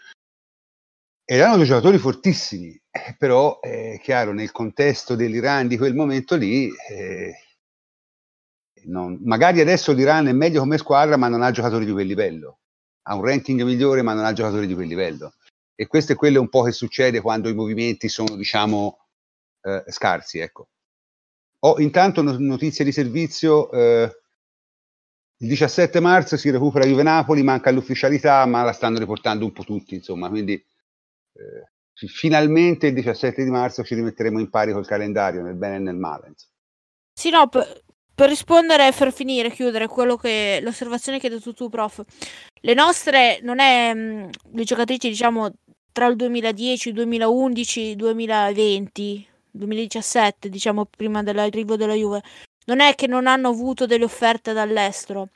erano due giocatori fortissimi, eh, però è chiaro, nel contesto dell'Iran di quel momento lì, eh, non, magari adesso l'Iran è meglio come squadra, ma non ha giocatori di quel livello. Ha un ranking migliore, ma non ha giocatori di quel livello. E questo è quello un po' che succede quando i movimenti sono, diciamo, eh, scarsi. Ecco. Ho intanto notizie di servizio. Eh, il 17 marzo si recupera Juve Napoli, manca l'ufficialità, ma la stanno riportando un po' tutti, insomma, quindi eh, finalmente il 17 di marzo ci rimetteremo in pari col calendario, nel bene e nel male. Sì, no, per, per rispondere, per finire, chiudere quello che l'osservazione che hai detto tu, prof. Le nostre non è mh, le giocatrici, diciamo, tra il 2010, 2011, 2020, 2017, diciamo prima dell'arrivo della Juve, non è che non hanno avuto delle offerte dall'estero,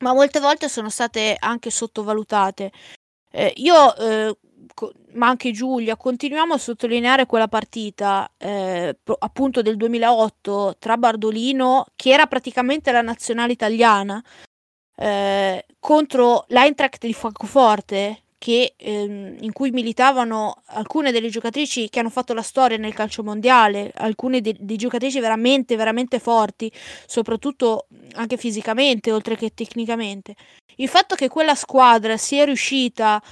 ma molte volte sono state anche sottovalutate. Eh, io, eh, ma anche Giulia, continuiamo a sottolineare quella partita eh, appunto del 2008 tra Bardolino, che era praticamente la nazionale italiana, eh, contro l'Eintracht di Francoforte, che, ehm, in cui militavano alcune delle giocatrici che hanno fatto la storia nel calcio mondiale, alcune dei giocatrici veramente, veramente forti, soprattutto anche fisicamente, oltre che tecnicamente. Il fatto che quella squadra sia riuscita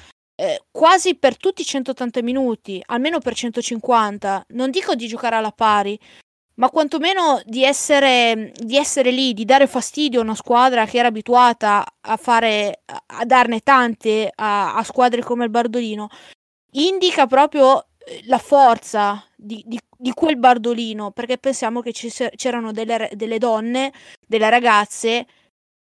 eh, quasi per tutti i 180 minuti, almeno per 150, non dico di giocare alla pari, ma quantomeno di essere, di essere lì, di dare fastidio a una squadra che era abituata a fare, a darne tante a, a squadre come il Bardolino, indica proprio eh, la forza di, di, di, quel Bardolino, perché pensiamo che c'erano delle, delle donne, delle ragazze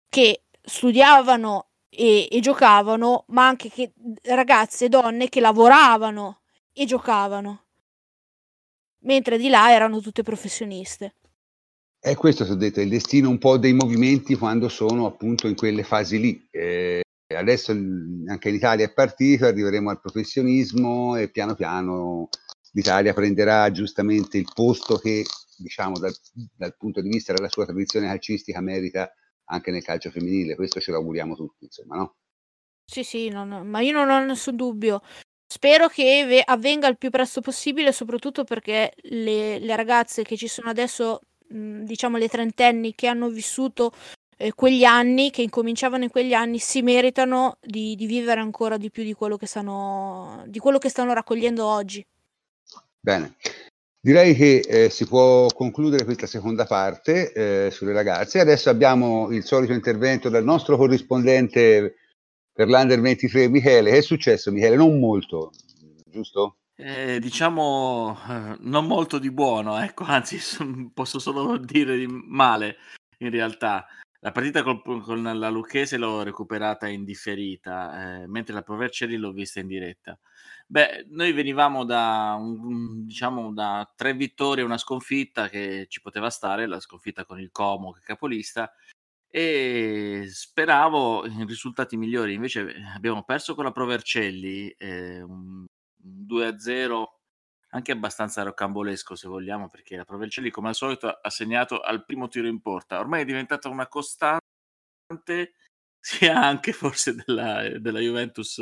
che studiavano e, e giocavano, ma anche che, ragazze, donne che lavoravano e giocavano mentre di là erano tutte professioniste. È questo, ho detto, il destino un po' dei movimenti quando sono appunto in quelle fasi lì. Eh, adesso anche l'Italia è partita, arriveremo al professionismo e piano piano l'Italia prenderà giustamente il posto che, diciamo, dal, dal punto di vista della sua tradizione calcistica merita anche nel calcio femminile. Questo ce lo auguriamo tutti, insomma, no? Sì, sì, non, ma io non ho nessun dubbio. Spero che ve- avvenga il più presto possibile, soprattutto perché le, le ragazze che ci sono adesso, mh, diciamo le trentenni che hanno vissuto eh, quegli anni, che incominciavano in quegli anni, si meritano di, di vivere ancora di più di quello, che stanno, di quello che stanno raccogliendo oggi. Bene, direi che eh, si può concludere questa seconda parte eh, sulle ragazze. Adesso abbiamo il solito intervento dal nostro corrispondente per l'Under 23 Michele. Che è successo Michele? Non molto, giusto? Eh, diciamo eh, non molto di buono, ecco, anzi posso solo dire di male in realtà. La partita col, con la Lucchese l'ho recuperata in differita, eh, mentre la Provercelli l'ho vista in diretta. Beh, noi venivamo da, un, diciamo, da tre vittorie e una sconfitta che ci poteva stare, la sconfitta con il Como che capolista, e speravo in risultati migliori. Invece eh, abbiamo perso con la Provercelli, eh, un 2-0 anche abbastanza rocambolesco se vogliamo, perché la Provercelli come al solito ha segnato al primo tiro in porta. Ormai è diventata una costante [laughs] sia anche forse della, della Juventus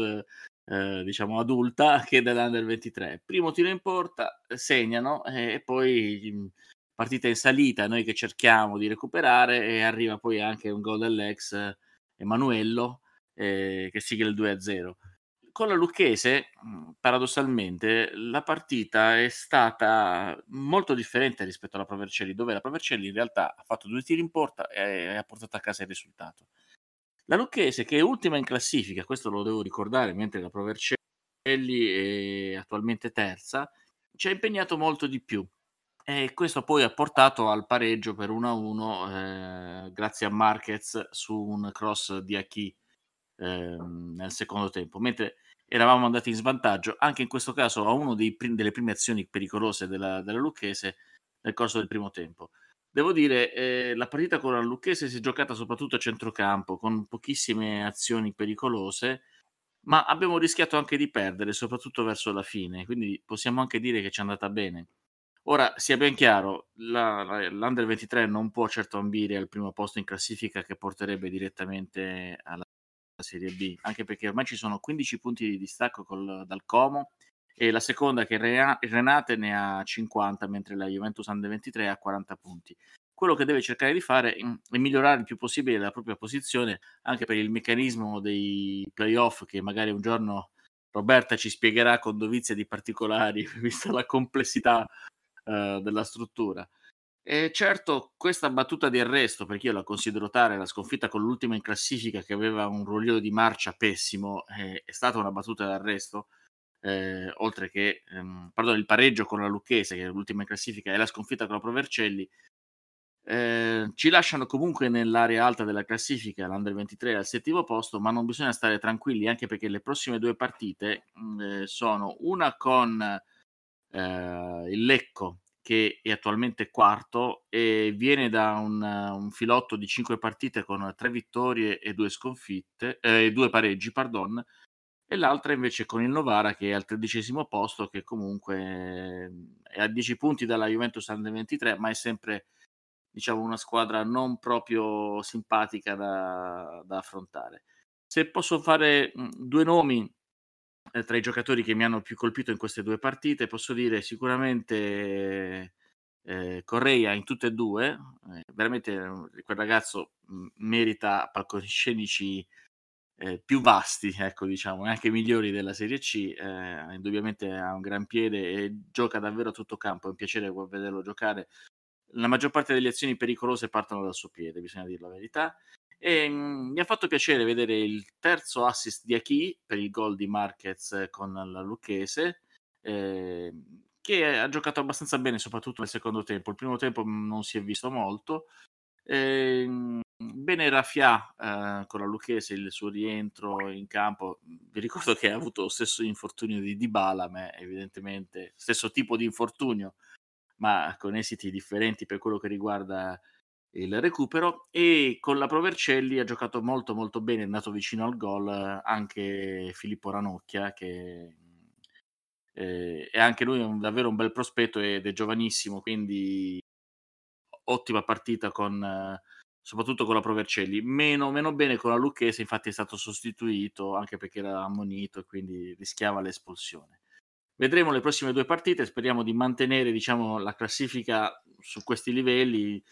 eh, diciamo adulta che dell'Under 23. Primo tiro in porta, segnano eh, e poi partita in salita, noi che cerchiamo di recuperare e arriva poi anche un gol dell'ex Emanuello eh, che sigla il 2-0. Con la Lucchese, paradossalmente, la partita è stata molto differente rispetto alla Provercelli, dove la Provercelli in realtà ha fatto due tiri in porta e ha portato a casa il risultato. La Lucchese, che è ultima in classifica, questo lo devo ricordare, mentre la Provercelli è attualmente terza, ci ha impegnato molto di più. E questo poi ha portato al pareggio per 1-1 eh, grazie a Marquez su un cross di Aki eh, nel secondo tempo, mentre eravamo andati in svantaggio anche in questo caso a una delle prime azioni pericolose della, della Lucchese nel corso del primo tempo. Devo dire, eh, la partita con la Lucchese si è giocata soprattutto a centrocampo, con pochissime azioni pericolose, ma abbiamo rischiato anche di perdere, soprattutto verso la fine, quindi possiamo anche dire che ci è andata bene. Ora, sia ben chiaro, la, la, l'Under 23 non può certo ambire al primo posto in classifica che porterebbe direttamente alla Serie B, anche perché ormai ci sono 15 punti di distacco col, dal Como e la seconda che Renate ne ha 50, mentre la Juventus Under 23 ha 40 punti. Quello che deve cercare di fare è migliorare il più possibile la propria posizione, anche per il meccanismo dei playoff che magari un giorno Roberta ci spiegherà con dovizia di particolari, [laughs] vista la complessità uh, della struttura. E certo, questa battuta di arresto, perché io la considero tale, la sconfitta con l'ultima in classifica che aveva un ruolino di marcia pessimo, eh, è stata una battuta d'arresto, eh, oltre che, ehm, pardon, il pareggio con la Lucchese, che è l'ultima in classifica, e la sconfitta con la Provercelli, eh, ci lasciano comunque nell'area alta della classifica, l'Under 23 al settimo posto, ma non bisogna stare tranquilli anche perché le prossime due partite mh, eh, sono una con eh, il Lecco che è attualmente quarto e viene da un, un, filotto di cinque partite con tre vittorie e due sconfitte, eh, due pareggi, pardon, e l'altra invece con il Novara che è al tredicesimo posto, che comunque è a 10 punti dalla Juventus Under 23, ma è sempre diciamo una squadra non proprio simpatica da, da affrontare. Se posso fare due nomi eh, tra i giocatori che mi hanno più colpito in queste due partite, posso dire sicuramente eh, Correia in tutte e due, eh, veramente quel ragazzo merita palcoscenici eh, più vasti, ecco diciamo, anche migliori della Serie C, eh, indubbiamente ha un gran piede e gioca davvero a tutto campo, è un piacere vederlo giocare. La maggior parte delle azioni pericolose partono dal suo piede, bisogna dire la verità. E, mh, mhmm, mi ha fatto piacere vedere il terzo assist di Aki per il gol di Marquez con la Lucchese, eh, che ha giocato abbastanza bene, soprattutto nel secondo tempo. Il primo tempo non si è visto molto. Eh, bene Rafia eh, con la Lucchese, il suo rientro in campo. Vi ricordo che ha avuto lo stesso infortunio di Dybala, ma evidentemente stesso tipo di infortunio, ma con esiti differenti per quello che riguarda il recupero e con la Provercelli ha giocato molto molto bene, è andato vicino al gol anche Filippo Ranocchia che eh, è anche lui un, davvero un bel prospetto ed è giovanissimo, quindi ottima partita con soprattutto con la Provercelli, meno, meno bene con la Lucchese, infatti è stato sostituito anche perché era ammonito e quindi rischiava l'espulsione. Vedremo le prossime due partite, speriamo di mantenere diciamo, la classifica su questi livelli,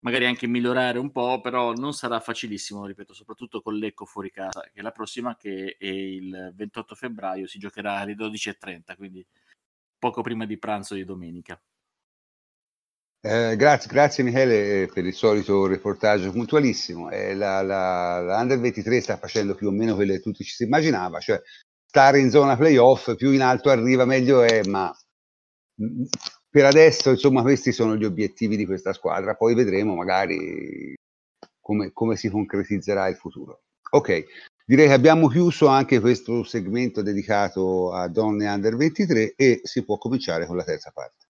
magari anche migliorare un po', però non sarà facilissimo, ripeto, soprattutto con l'Ecco fuori casa, che è la prossima che è il 28 febbraio, si giocherà alle 12.30, quindi poco prima di pranzo di domenica. Eh, grazie, grazie Michele per il solito reportage puntualissimo. Eh, la, la, la, Under 23 sta facendo più o meno quello che tutti ci si immaginava, cioè stare in zona playoff, più in alto arriva meglio è, ma per adesso, insomma, questi sono gli obiettivi di questa squadra. Poi vedremo magari come, come si concretizzerà il futuro. Ok, direi che abbiamo chiuso anche questo segmento dedicato a donne under 23 e si può cominciare con la terza parte.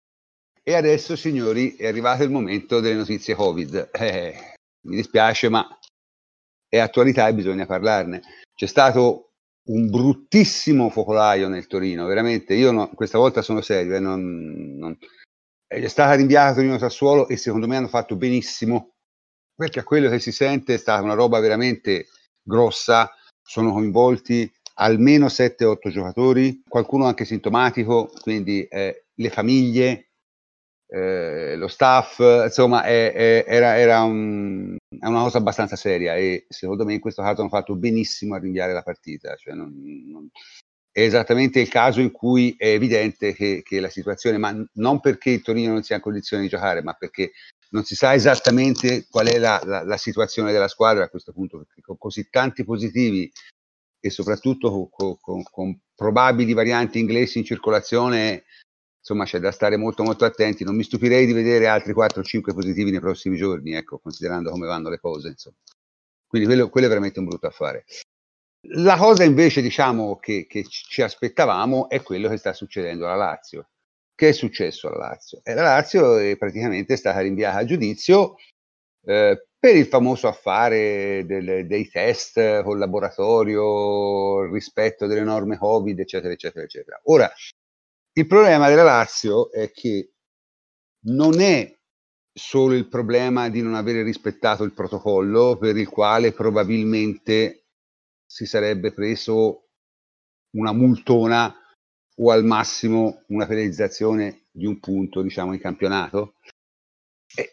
E adesso, signori, è arrivato il momento delle notizie Covid. Eh, mi dispiace, ma è attualità e bisogna parlarne. C'è stato un bruttissimo focolaio nel Torino, veramente. Io no, questa volta sono serio, eh, non, non... è stata rinviata Torino Sassuolo e secondo me hanno fatto benissimo, perché a quello che si sente è stata una roba veramente grossa, sono coinvolti almeno 7-8 giocatori, qualcuno anche sintomatico, quindi eh, le famiglie, eh, lo staff, insomma, è, è, era, era un, è una cosa abbastanza seria e secondo me in questo caso hanno fatto benissimo a rinviare la partita. Cioè non, non, è esattamente il caso in cui è evidente che, che, la situazione, ma non perché il Torino non sia in condizione di giocare, ma perché non si sa esattamente qual è la, la, la situazione della squadra a questo punto, perché con così tanti positivi e soprattutto con, con, con probabili varianti inglesi in circolazione insomma c'è da stare molto molto attenti, non mi stupirei di vedere altri 4-5 positivi nei prossimi giorni, ecco, considerando come vanno le cose, insomma. Quindi quello, quello, è veramente un brutto affare. La cosa invece, diciamo, che, che, ci aspettavamo è quello che sta succedendo alla Lazio. Che è successo alla Lazio? E la Lazio è praticamente stata rinviata a giudizio eh, per il famoso affare del, dei test col laboratorio, il rispetto delle norme Covid, eccetera, eccetera, eccetera. Ora, il problema della Lazio è che non è solo il problema di non avere rispettato il protocollo per il quale probabilmente si sarebbe preso una multona o al massimo una penalizzazione di un punto, diciamo, in campionato.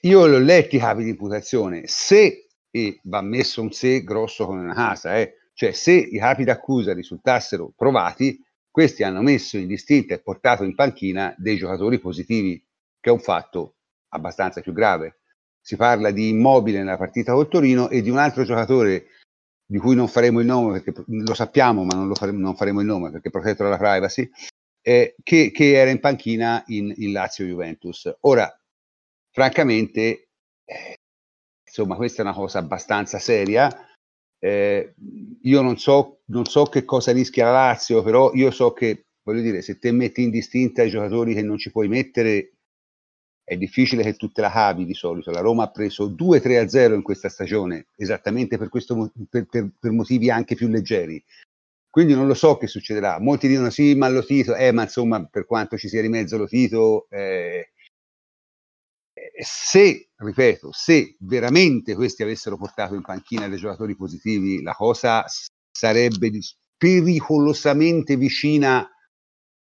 Io l'ho letto i capi di imputazione. Se, e va messo un se grosso come una casa, eh, cioè se i capi d'accusa risultassero provati, questi hanno messo in distinta e portato in panchina dei giocatori positivi, che è un fatto abbastanza più grave. Si parla di immobile nella partita col Torino e di un altro giocatore di cui non faremo il nome perché lo sappiamo, ma non, faremo, non faremo il nome perché protetto dalla privacy, eh, che, che, era in panchina in, in Lazio Juventus. Ora, francamente, eh, insomma, questa è una cosa abbastanza seria. Eh, io non so, non so che cosa rischia la Lazio, però io so che, voglio dire, se te metti in distinta i giocatori che non ci puoi mettere, è difficile che tu te la cavi di solito. La Roma ha preso 2-3-0 in questa stagione, esattamente per, questo, per, per, per, motivi anche più leggeri. Quindi non lo so che succederà. Molti dicono sì, ma lo Tito, eh, ma insomma, per quanto ci sia di mezzo lo Tito, eh, se, ripeto, se veramente questi avessero portato in panchina dei giocatori positivi, la cosa sarebbe pericolosamente vicina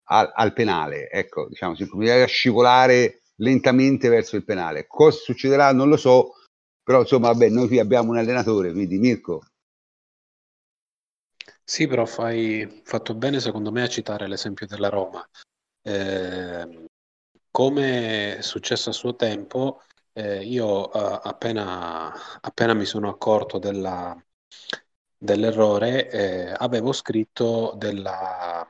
al, al penale. Ecco, diciamo, si comincerebbe a scivolare lentamente verso il penale. Cosa succederà non lo so, però insomma, vabbè, noi qui abbiamo un allenatore, quindi Mirko. Sì, però fai fatto bene secondo me a citare l'esempio della Roma. Eh, come è successo a suo tempo, eh, io eh, appena, appena, mi sono accorto della, dell'errore, eh, avevo scritto della,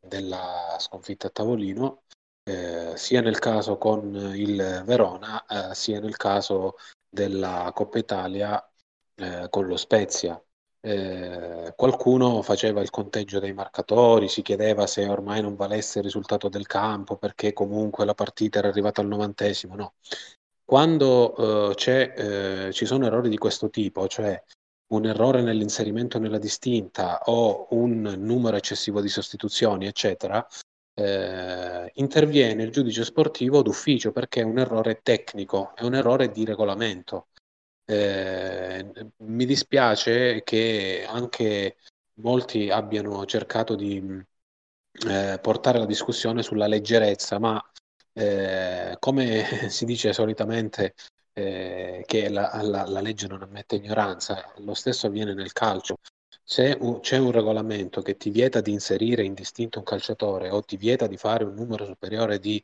della sconfitta a tavolino eh, sia nel caso con il Verona, eh, sia nel caso della Coppa Italia eh, con lo Spezia. Eh, qualcuno faceva il conteggio dei marcatori, si chiedeva se ormai non valesse il risultato del campo perché comunque la partita era arrivata al novantesimo. No. Quando eh, ci sono errori di questo tipo, cioè un errore nell'inserimento nella distinta o un numero eccessivo di sostituzioni, eccetera, eh, interviene il giudice sportivo d'ufficio perché è un errore tecnico, è un errore di regolamento. Eh, mi dispiace che anche molti abbiano cercato di eh, portare la discussione sulla leggerezza, ma eh, come [laughs] si dice solitamente eh, che la, la, la legge non ammette ignoranza, lo stesso avviene nel calcio se c'è un regolamento che ti vieta di inserire indistinto un calciatore o ti vieta di fare un numero superiore di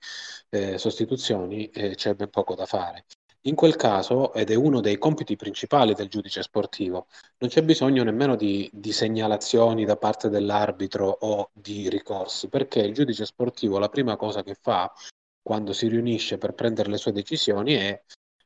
eh, sostituzioni, eh, c'è ben poco da fare. In quel caso, ed è uno dei compiti principali del giudice sportivo, non c'è bisogno nemmeno di, di segnalazioni da parte dell'arbitro o di ricorsi, perché il giudice sportivo la prima cosa che fa quando si riunisce per prendere le sue decisioni è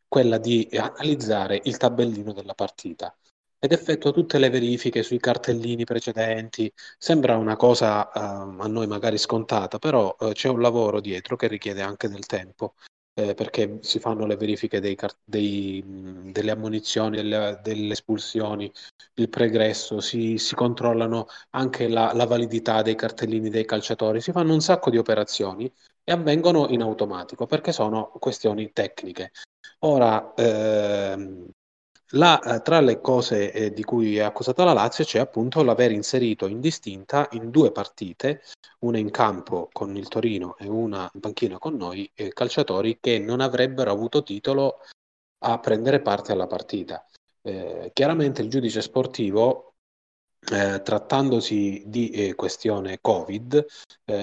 quella di analizzare il tabellino della partita ed effettua tutte le verifiche sui cartellini precedenti. Sembra una cosa uh, a noi magari scontata, però uh, c'è un lavoro dietro che richiede anche del tempo. Eh, perché si fanno le verifiche dei, dei, delle ammonizioni, delle, delle, espulsioni, il pregresso, si, si controllano anche la, la, validità dei cartellini dei calciatori, si fanno un sacco di operazioni e avvengono in automatico perché sono questioni tecniche. Ora, ehm, la, eh, tra le cose eh, di cui è accusata la Lazio c'è appunto l'aver inserito in distinta in due partite, una in campo con il Torino e una in panchina con noi, eh, calciatori che non avrebbero avuto titolo a prendere parte alla partita. Eh, chiaramente il giudice sportivo, eh, trattandosi di eh, questione Covid,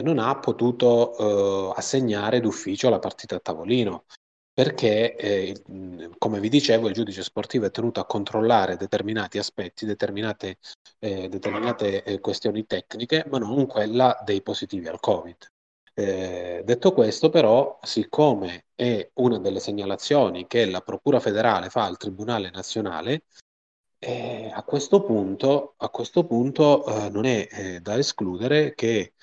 non ha potuto assegnare d'ufficio la partita a tavolino perché, eh, come vi dicevo, il giudice sportivo è tenuto a controllare determinati aspetti, determinate, eh, determinate eh, questioni tecniche, ma non quella dei positivi al Covid. Eh, detto questo, però, siccome è una delle segnalazioni che la Procura federale fa al Tribunale nazionale, eh, a questo punto, a questo punto eh, non è da escludere che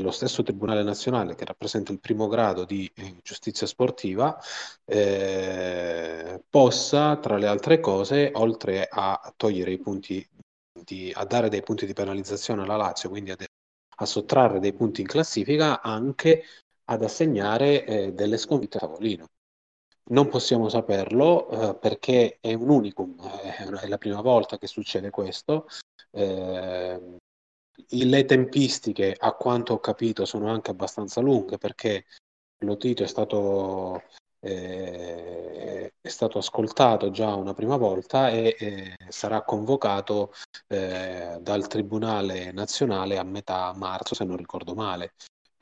lo stesso Tribunale Nazionale che rappresenta il primo grado di eh, giustizia sportiva eh, possa, tra le altre cose, oltre a togliere i punti, di, a dare dei punti di penalizzazione alla Lazio, quindi a, de- a sottrarre dei punti in classifica, anche ad assegnare eh, delle sconfitte a tavolino. non possiamo saperlo eh, perché è un unicum, è la prima volta che succede questo. Eh, le tempistiche, a quanto ho capito, sono anche abbastanza lunghe perché Lotito è stato, eh, è stato ascoltato già una prima volta e eh, sarà convocato eh, dal Tribunale nazionale a metà marzo, se non ricordo male.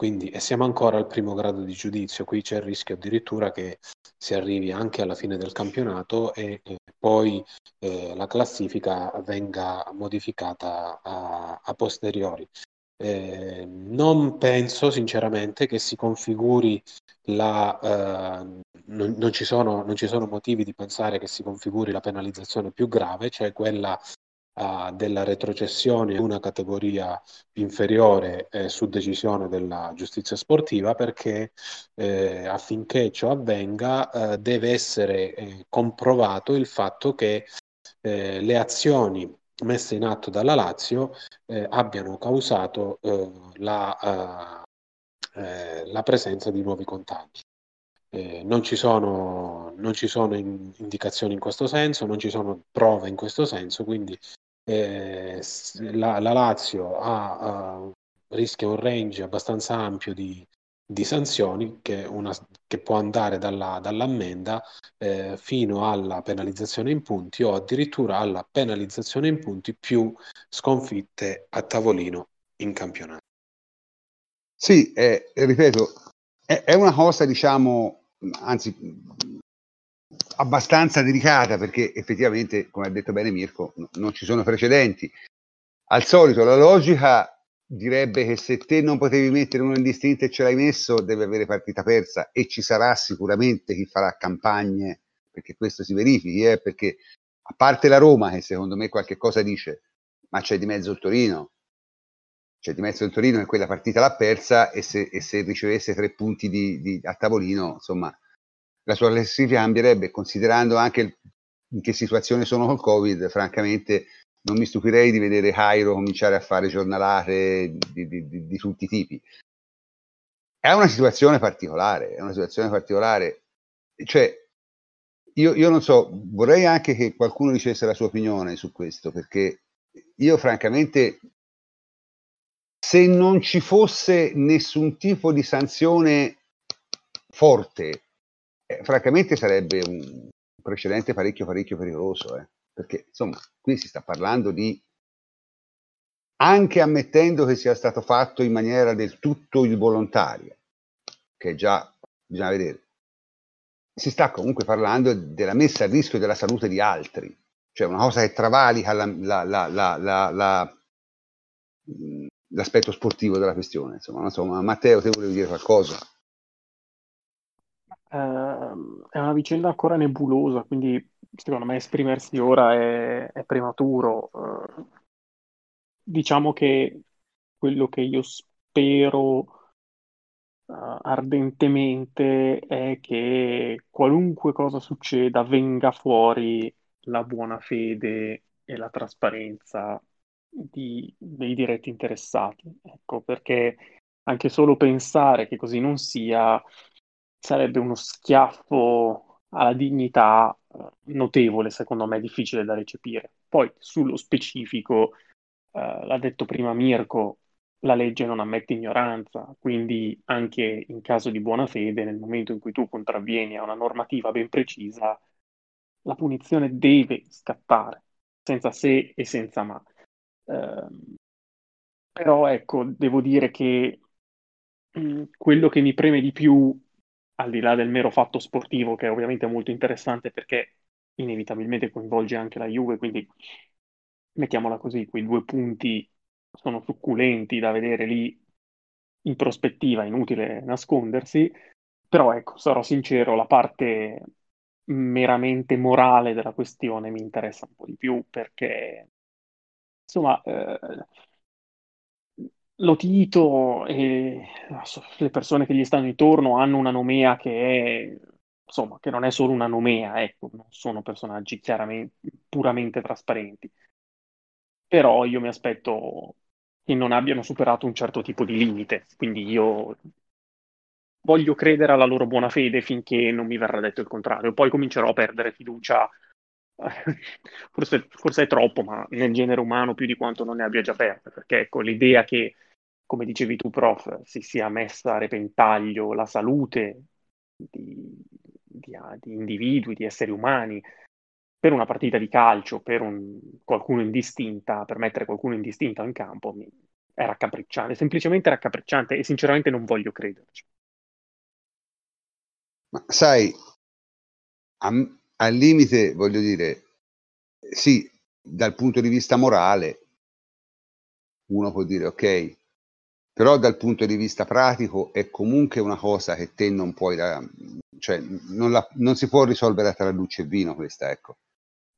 Quindi e siamo ancora al primo grado di giudizio, qui c'è il rischio addirittura che si arrivi anche alla fine del campionato e eh, poi eh, la classifica venga modificata a, a posteriori. Eh, non penso sinceramente che si configuri la... Eh, non, non, ci sono, non ci sono motivi di pensare che si configuri la penalizzazione più grave, cioè quella uh, della retrocessione in una categoria inferiore eh, su decisione della giustizia sportiva perché eh, affinché ciò avvenga eh, deve essere eh, comprovato il fatto che eh, le azioni messe in atto dalla Lazio eh, abbiano causato la, la presenza di nuovi contagi. Eh, non, ci sono, non ci sono in, indicazioni in questo senso, non ci sono prove in questo senso, quindi eh, la, la, Lazio ha, uh, rischia un range abbastanza ampio di, di sanzioni che, una, che, può andare dalla, dall'ammenda eh, fino alla penalizzazione in punti o addirittura alla penalizzazione in punti più sconfitte a tavolino in campionato. Sì, eh, ripeto, è, è, una cosa, diciamo, anzi, abbastanza delicata perché effettivamente, come ha detto bene Mirko, no, non ci sono precedenti. Al solito la logica direbbe che se te non potevi mettere uno indistinto e ce l'hai messo, deve avere partita persa e ci sarà sicuramente chi farà campagne perché questo si verifichi, eh, perché a parte la Roma che secondo me qualche cosa dice, ma c'è di mezzo il Torino, c'è di mezzo il Torino e quella partita l'ha persa e se, e se ricevesse tre punti di, di, a tavolino, insomma, la sua classifica cambierebbe, considerando anche in che situazione sono col Covid, francamente non mi stupirei di vedere Cairo cominciare a fare giornalate di, di, di, di tutti i tipi. È una situazione particolare, è una situazione particolare. Cioè, io, io, non so, vorrei anche che qualcuno dicesse la sua opinione su questo, perché io francamente, se non ci fosse nessun tipo di sanzione forte eh, francamente sarebbe un precedente parecchio parecchio pericoloso, eh? perché insomma qui si sta parlando di anche ammettendo che sia stato fatto in maniera del tutto involontaria, che già bisogna vedere, si sta comunque parlando della messa a rischio della salute di altri, cioè una cosa che travalica la, la, la, l'aspetto sportivo della questione. Insomma, insomma, Matteo, te volevi dire qualcosa? Ehm, è una vicenda ancora nebulosa, quindi secondo me esprimersi ora è, è prematuro. Eh, diciamo che quello che io spero eh, ardentemente è che qualunque cosa succeda venga fuori la buona fede e la trasparenza di- dei diretti interessati. Ecco, perché anche solo pensare che così non sia sarebbe uno schiaffo alla dignità eh, notevole, secondo me, difficile da recepire. Poi sullo specifico, eh, l'ha detto prima Mirko, la legge non ammette ignoranza, quindi anche in caso di buona fede, nel momento in cui tu contravvieni a una normativa ben precisa, la punizione deve scattare, senza se e senza ma. Eh, però ecco, devo dire che mh, mm, quello che mi preme di più al di là del mero fatto sportivo, che è ovviamente molto interessante perché inevitabilmente coinvolge anche la Juve, quindi mettiamola così, quei due punti sono succulenti da vedere lì in prospettiva, inutile nascondersi, però ecco, sarò sincero, la parte meramente morale della questione mi interessa un po' di più perché insomma eh, Lotito e le persone che gli stanno intorno hanno una nomea che è, insomma, che non è solo una nomea, ecco, non sono personaggi chiaramente, puramente trasparenti. Però io mi aspetto che non abbiano superato un certo tipo di limite, quindi io voglio credere alla loro buona fede finché non mi verrà detto il contrario. Poi comincerò a perdere fiducia, [laughs] forse, forse è troppo, ma nel genere umano più di quanto non ne abbia già persa, perché ecco, l'idea che, come dicevi tu, prof, si sia messa a repentaglio la salute di, di, di individui, di esseri umani, per una partita di calcio, per un, qualcuno indistinta, per mettere qualcuno indistinta in campo, è raccapricciante, semplicemente raccapricciante e sinceramente non voglio crederci. Ma sai, a- al limite, voglio dire, sì, dal punto di vista morale, uno può dire ok, però dal punto di vista pratico è comunque una cosa che te non puoi, cioè non, la, non si può risolvere tra luce e vino questa, ecco.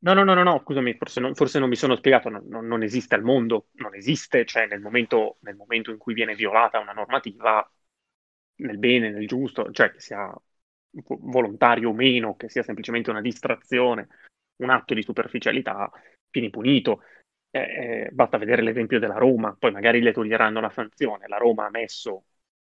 No, no, no, no, no, scusami, forse non, forse non mi sono spiegato, non, non, non esiste al mondo, non esiste, cioè nel momento, nel momento in cui viene violata una normativa, nel bene, nel giusto, cioè che sia volontario o meno, che sia semplicemente una distrazione, un atto di superficialità, vieni punito. Eh, eh, basta vedere l'esempio della Roma, poi magari le toglieranno la sanzione. La Roma ha messo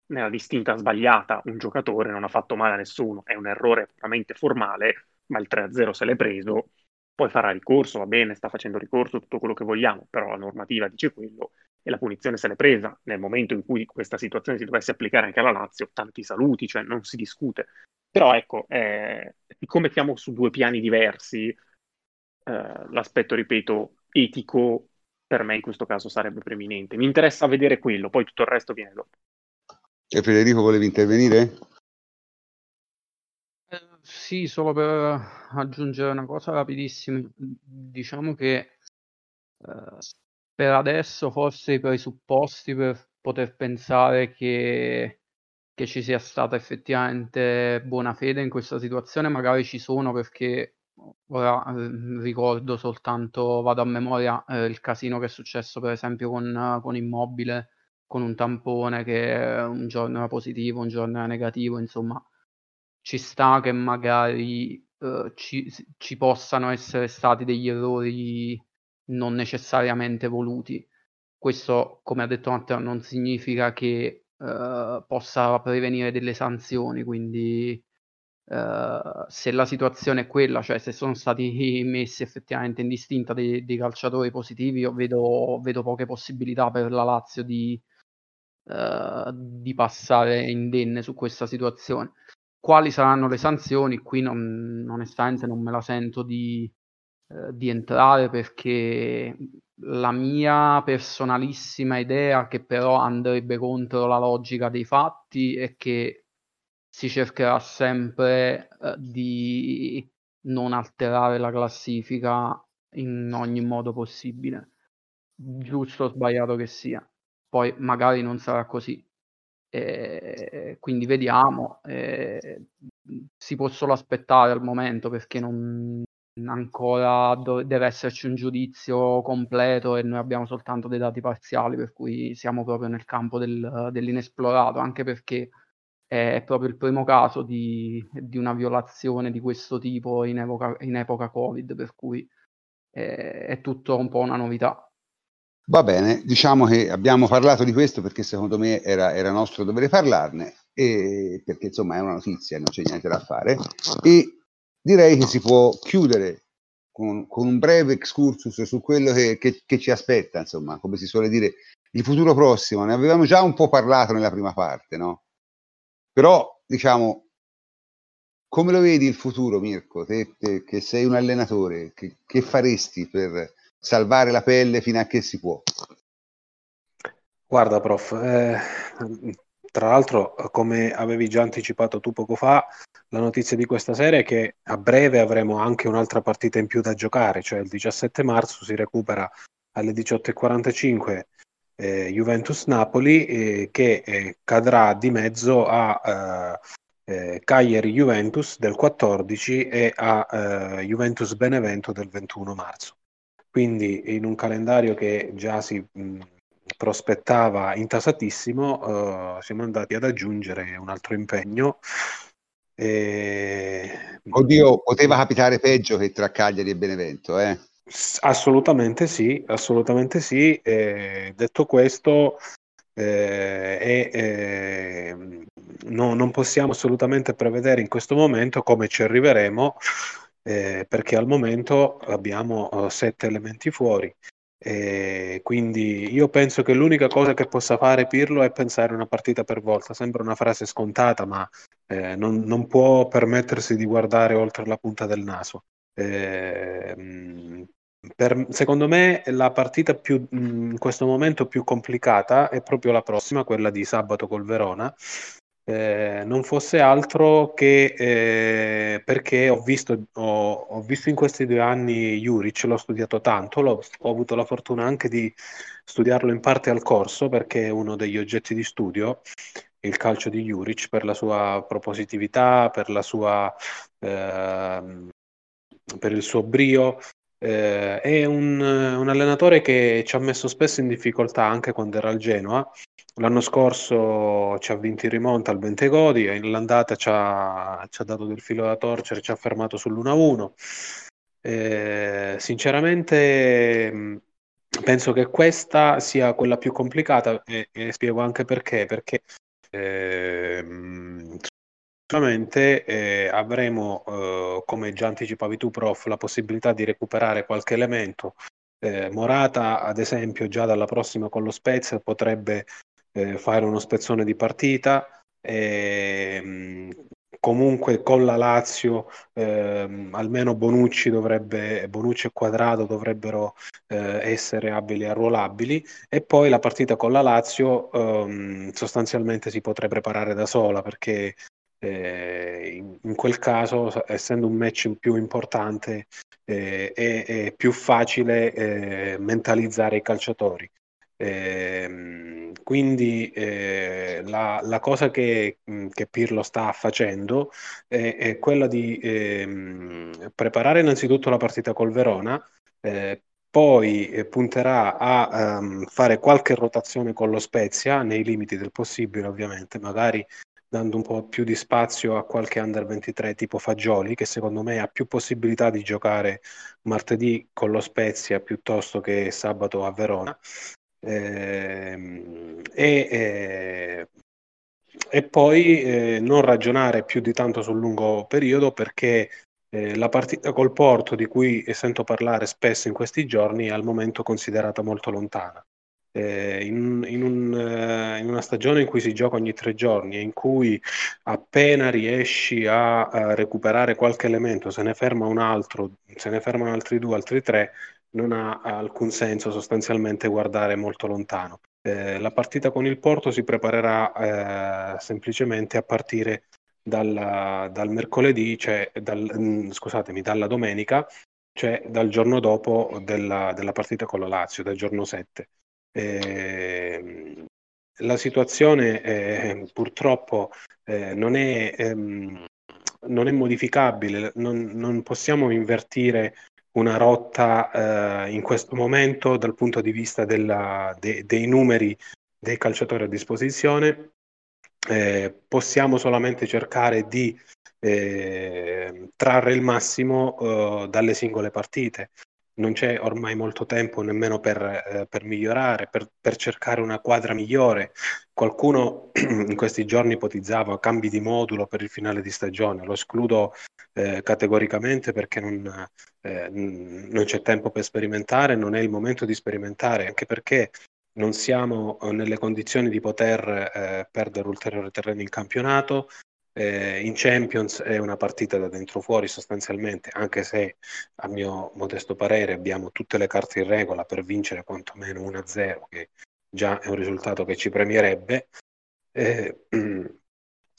nella distinta sbagliata un giocatore, non ha fatto male a nessuno, è un errore puramente formale, ma il 3-0 se l'è preso poi farà ricorso, va bene, sta facendo ricorso, tutto quello che vogliamo, però la normativa dice quello e la punizione se l'è presa. Nel momento in cui questa situazione si dovesse applicare anche alla Lazio, tanti saluti, cioè non si discute. Però ecco, eh, siccome siamo su due piani diversi, eh, l'aspetto, ripeto, etico per me in questo caso sarebbe preminente. Mi interessa vedere quello, poi tutto il resto viene dopo. E Federico volevi intervenire? Sì, solo per aggiungere una cosa rapidissima. Diciamo che eh, per adesso forse i presupposti per poter pensare che, che ci sia stata effettivamente buona fede in questa situazione magari ci sono perché ora eh, ricordo soltanto, vado a memoria, eh, il casino che è successo per esempio con, con Immobile, con un tampone che un giorno era positivo, un giorno era negativo, insomma ci sta che magari uh, ci, ci, possano essere stati degli errori non necessariamente voluti. Questo, come ha detto Matteo, non significa che uh, possa prevenire delle sanzioni, quindi uh, se la situazione è quella, cioè se sono stati [laughs] messi effettivamente in distinta dei, dei calciatori positivi, io vedo, vedo, poche possibilità per la Lazio di, di passare indenne su questa situazione quali saranno le sanzioni? Qui non, onestamente non me la sento di, eh, di entrare perché la mia personalissima idea, che però andrebbe contro la logica dei fatti, è che si cercherà sempre eh, di non alterare la classifica in ogni modo possibile, giusto o sbagliato che sia. Poi magari non sarà così, eh, quindi vediamo, eh, si può solo aspettare al momento perché non ancora do- deve esserci un giudizio completo e noi abbiamo soltanto dei dati parziali, per cui siamo proprio nel campo del, dell'inesplorato, anche perché è proprio il primo caso di, di una violazione di questo tipo in epoca, in epoca Covid, per cui eh, è tutto un po' una novità. Va bene, diciamo che abbiamo parlato di questo perché secondo me era, era nostro dovere parlarne, e, perché insomma è una notizia, non c'è niente da fare, e direi che si può chiudere con, con un breve excursus su quello che, che, che, ci aspetta, insomma, come si suole dire, il futuro prossimo. Ne avevamo già un po' parlato nella prima parte, no? Però, diciamo, come lo vedi il futuro, Mirko? Te, te che sei un allenatore, che, che faresti per salvare la pelle fino a che si può. Guarda, prof, eh, tra l'altro, come avevi già anticipato tu poco fa, la notizia di questa serie è che a breve avremo anche un'altra partita in più da giocare, cioè il 17 marzo si recupera alle 18.45 eh, Juventus-Napoli eh, che eh, cadrà di mezzo a eh, eh, Cagliari-Juventus del 14 e a Juventus-Benevento del 21 marzo. Quindi in un calendario che già si mh, prospettava intasatissimo, siamo andati ad aggiungere un altro impegno. E... Oddio, poteva capitare peggio che tra Cagliari e Benevento, eh? Assolutamente sì, assolutamente sì. E detto questo, eh, eh, no, non possiamo assolutamente prevedere in questo momento come ci arriveremo eh, perché al momento abbiamo uh, sette elementi fuori. E quindi io penso che l'unica cosa che possa fare Pirlo è pensare una partita per volta. Sembra una frase scontata, ma eh, non, non, può permettersi di guardare oltre la punta del naso. Eh, per, secondo me la partita più, in questo momento più complicata è proprio la prossima, quella di sabato col Verona, eh, non fosse altro che eh, perché ho visto, ho, ho visto, in questi due anni Juric, l'ho studiato tanto, l'ho, ho avuto la fortuna anche di studiarlo in parte al corso perché è uno degli oggetti di studio, il calcio di Juric, per la sua propositività, per, la sua, eh, per il suo brio. Eh, è un, un allenatore che ci ha messo spesso in difficoltà anche quando era al Genoa L'anno scorso ci ha vinto in rimonta al Bentegodi l'andata ci ha, ci ha dato del filo da torcere, ci ha fermato sull'1-1. Eh, sinceramente penso che questa sia quella più complicata e, e spiego anche perché. Perché eh, sicuramente eh, avremo, eh, come già anticipavi tu, prof, la possibilità di recuperare qualche elemento. Eh, Morata, ad esempio, già dalla prossima con lo Spezia potrebbe eh, fare uno spezzone di partita. E, ehm, comunque con la Lazio eh, almeno Bonucci, dovrebbe, Bonucci e Quadrado dovrebbero eh, essere abili e arruolabili e poi la partita con la Lazio ehm, sostanzialmente si potrebbe preparare da sola perché eh, in, quel caso essendo un match più importante eh, è, è, più facile eh, mentalizzare i calciatori. Eh, quindi eh, la, la, cosa che, che, Pirlo sta facendo è, è quella di eh, preparare innanzitutto la partita col Verona, eh, poi eh, punterà a um, fare qualche rotazione con lo Spezia, nei limiti del possibile ovviamente, magari dando un po' più di spazio a qualche under 23 tipo Fagioli, che secondo me ha più possibilità di giocare martedì con lo Spezia piuttosto che sabato a Verona. Ehm, e, eh, e, poi eh, non ragionare più di tanto sul lungo periodo perché eh, la partita col Porto di cui sento parlare spesso in questi giorni è al momento considerata molto lontana. Eh, in, in, un, uh, in, una stagione in cui si gioca ogni tre giorni e in cui appena riesci a, a, recuperare qualche elemento, se ne ferma un altro, se ne fermano altri due, altri tre, non ha alcun senso sostanzialmente guardare molto lontano. Eh, la partita con il Porto si preparerà eh, semplicemente a partire dalla, dal mercoledì, cioè dal, mm, scusatemi, dalla domenica, cioè dal giorno dopo della, della partita con la Lazio, dal giorno 7. Eh, la situazione eh, purtroppo eh, non è, ehm, non, è, modificabile, non, non possiamo invertire una rotta eh, in questo momento dal punto di vista della, de, dei numeri dei calciatori a disposizione. Eh, possiamo solamente cercare di eh, trarre il massimo dalle singole partite. Non c'è ormai molto tempo nemmeno per, eh, per migliorare, per, per, cercare una quadra migliore. Qualcuno [clears throat] in questi giorni ipotizzava cambi di modulo per il finale di stagione, lo escludo eh, categoricamente perché non, eh, non c'è tempo per sperimentare, non è il momento di sperimentare, anche perché non siamo eh, nelle condizioni di poter eh, perdere ulteriore terreno in campionato. Eh, in Champions è una partita da dentro fuori sostanzialmente, anche se a mio modesto parere abbiamo tutte le carte in regola per vincere quantomeno 1-0, che già è un risultato che ci premierebbe. Eh, [clears throat]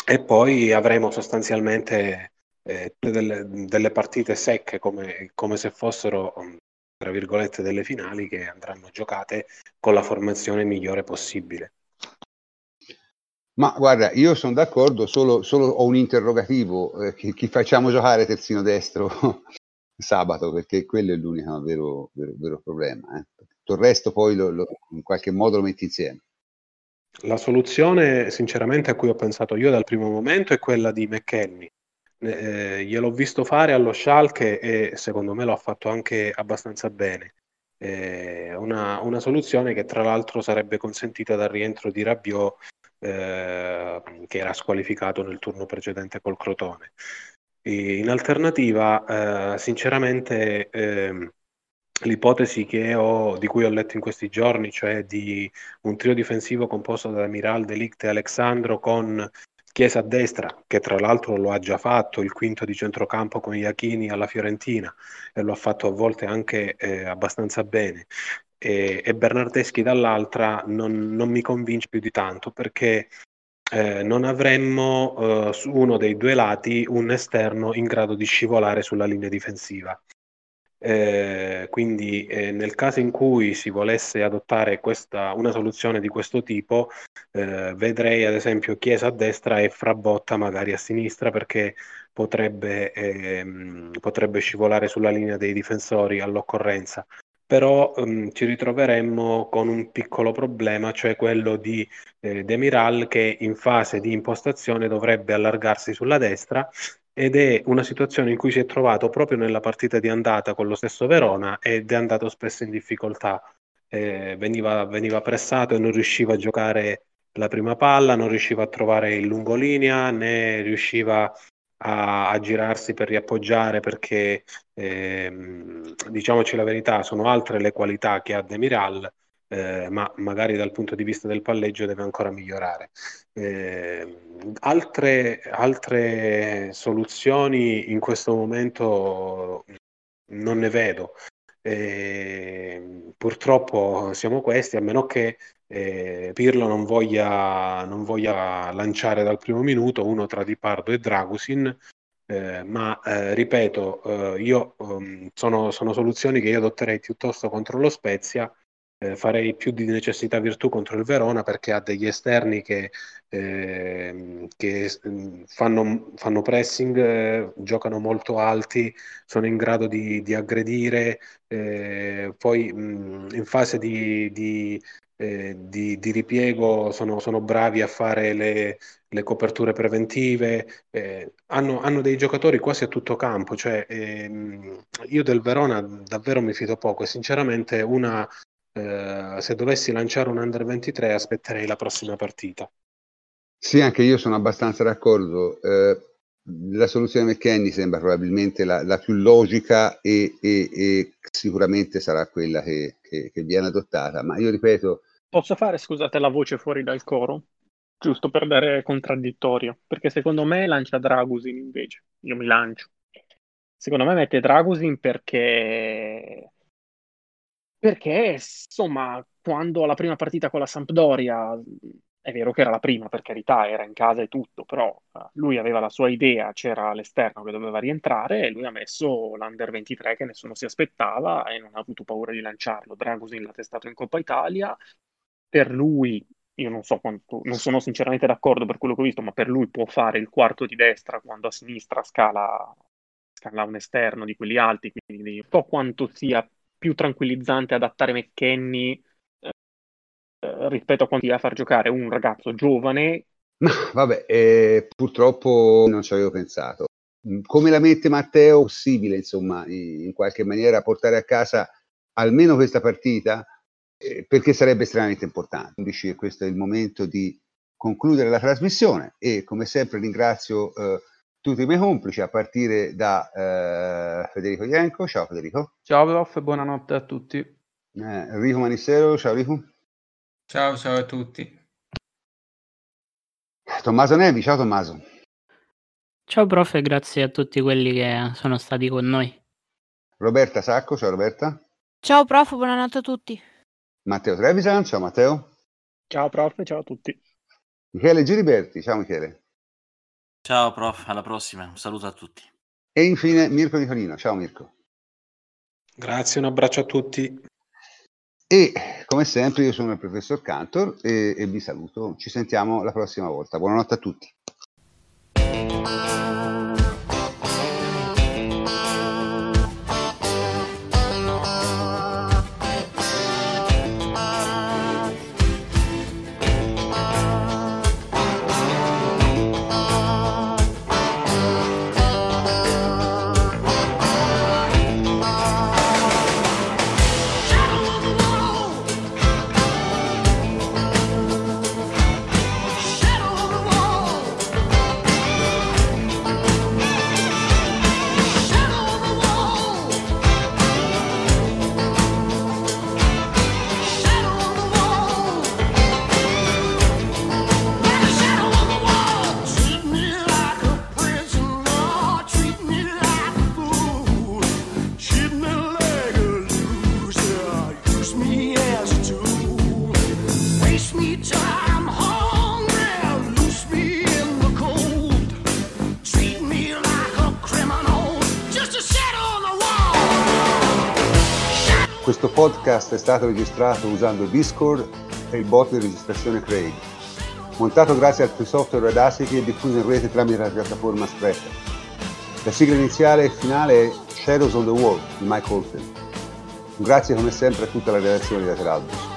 e poi avremo sostanzialmente eh, delle, delle, partite secche come, come, se fossero, mm, tra virgolette, delle finali che andranno giocate con la formazione migliore possibile. Ma guarda, io sono d'accordo, solo, solo ho un interrogativo, eh, chi, chi, facciamo giocare terzino destro [laughs] sabato, perché quello è l'unico vero, vero, vero problema. Eh. Tutto il resto poi lo, lo, in qualche modo lo metti insieme. La soluzione, sinceramente, a cui ho pensato io dal primo momento è quella di McKenny, eh, gliel'ho visto fare allo Schalke e secondo me lo ha fatto anche abbastanza bene. eh, una, una, soluzione che tra l'altro sarebbe consentita dal rientro di Rabiot eh, che era squalificato nel turno precedente col Crotone. E in alternativa, eh, sinceramente, ehm, l'ipotesi ho, di cui ho letto in questi giorni, cioè di un trio difensivo composto da Miral, Delict e Alexandro con Chiesa a destra, che tra l'altro lo ha già fatto, il quinto di centrocampo con Iachini alla Fiorentina e lo ha fatto a volte anche eh, abbastanza bene. E, e Bernardeschi dall'altra non, non, mi convince più di tanto perché eh, non avremmo eh, su uno dei due lati un esterno in grado di scivolare sulla linea difensiva. Eh, quindi eh, nel caso in cui si volesse adottare questa, una soluzione di questo tipo, eh, vedrei ad esempio Chiesa a destra e Frabotta magari a sinistra perché potrebbe, ehm, potrebbe scivolare sulla linea dei difensori all'occorrenza. Però ehm, ci ritroveremmo con un piccolo problema, cioè quello di eh, Demiral che in fase di impostazione dovrebbe allargarsi sulla destra ed è una situazione in cui si è trovato proprio nella partita di andata con lo stesso Verona ed è andato spesso in difficoltà. Eh, veniva, veniva, pressato e non riusciva a giocare la prima palla, non riusciva a trovare il lungolinea né riusciva a, a girarsi per riappoggiare perché ehm, diciamoci la verità, sono altre le qualità che ha Demiral eh, ma magari dal punto di vista del palleggio deve ancora migliorare. Eh, altre, altre soluzioni in questo momento non ne vedo. Eh, purtroppo siamo questi, a meno che eh, Pirlo non voglia, non voglia, lanciare dal primo minuto uno tra Di Pardo e Dragusin, eh, ma eh, ripeto, eh, io um, sono, sono, soluzioni che io adotterei piuttosto contro lo Spezia. Eh, farei più di necessità virtù contro il Verona perché ha degli esterni che, eh, che mm, fanno, fanno, pressing, giocano molto alti, sono in grado di, di aggredire, eh, poi mh, mm, in fase di, di, eh, di, di ripiego sono, sono, bravi a fare le, le coperture preventive, eh, hanno, hanno, dei giocatori quasi a tutto campo, cioè ehm, io del Verona davvero mi fido poco e sinceramente una eh, se dovessi lanciare un under 23 aspetterei la prossima partita. Sì, anche io sono abbastanza d'accordo. Eh, la soluzione McKenny sembra probabilmente la, la più logica e, e, e, sicuramente sarà quella che, che, che, viene adottata, ma io ripeto... Posso fare, scusate, la voce fuori dal coro? Giusto per dare contraddittorio, perché secondo me lancia Dragusin invece, io mi lancio. Secondo me mette Dragusin perché perché, insomma, quando la prima partita con la Sampdoria, è vero che era la prima, per carità, era in casa e tutto, però uh, lui aveva la sua idea, c'era l'esterno che doveva rientrare e lui ha messo l'Under 23 che nessuno si aspettava e non ha avuto paura di lanciarlo. Dragusin l'ha testato in Coppa Italia, per lui io non so quanto, non sono sinceramente d'accordo per quello che ho visto, ma per lui può fare il quarto di destra quando a sinistra scala, scala un esterno di quelli alti, quindi non so quanto sia più tranquillizzante adattare McKenny eh, rispetto a quanti a far giocare un ragazzo giovane. [laughs] No, vabbè, eh, purtroppo non ci avevo pensato. Mm, come la mette Matteo? Possibile, insomma, in qualche maniera portare a casa almeno questa partita, perché sarebbe estremamente importante. Quindi questo è il momento di concludere la trasmissione e come sempre ringrazio eh, tutti i miei complici, a partire da eh, Federico Ienco. Ciao Federico. Ciao prof, e buonanotte a tutti. Eh, Enrico Manissero, ciao Enrico. Ciao, ciao a tutti. Tommaso Nevi, ciao Tommaso. Ciao prof e grazie a tutti quelli che sono stati con noi. Roberta Sacco, ciao Roberta. Ciao prof, buonanotte a tutti. Matteo Trevisan, ciao Matteo. Ciao prof, ciao a tutti. Michele Giriberti, ciao Michele. Ciao prof, alla prossima. Un saluto a tutti. E infine Mirko Nicolino. Ciao Mirko. Grazie, un abbraccio a tutti. E come sempre io sono il professor Cantor e, e vi saluto. Ci sentiamo la prossima volta. Buonanotte a tutti. Questo podcast è stato registrato usando Discord e il bot di registrazione Craig. Montato grazie al free software Audacity e diffuso in rete tramite la piattaforma Spreaker. La sigla iniziale e finale è Shadows on the Wall di Mike Holton. Grazie come sempre a tutta la redazione di Ateralbus.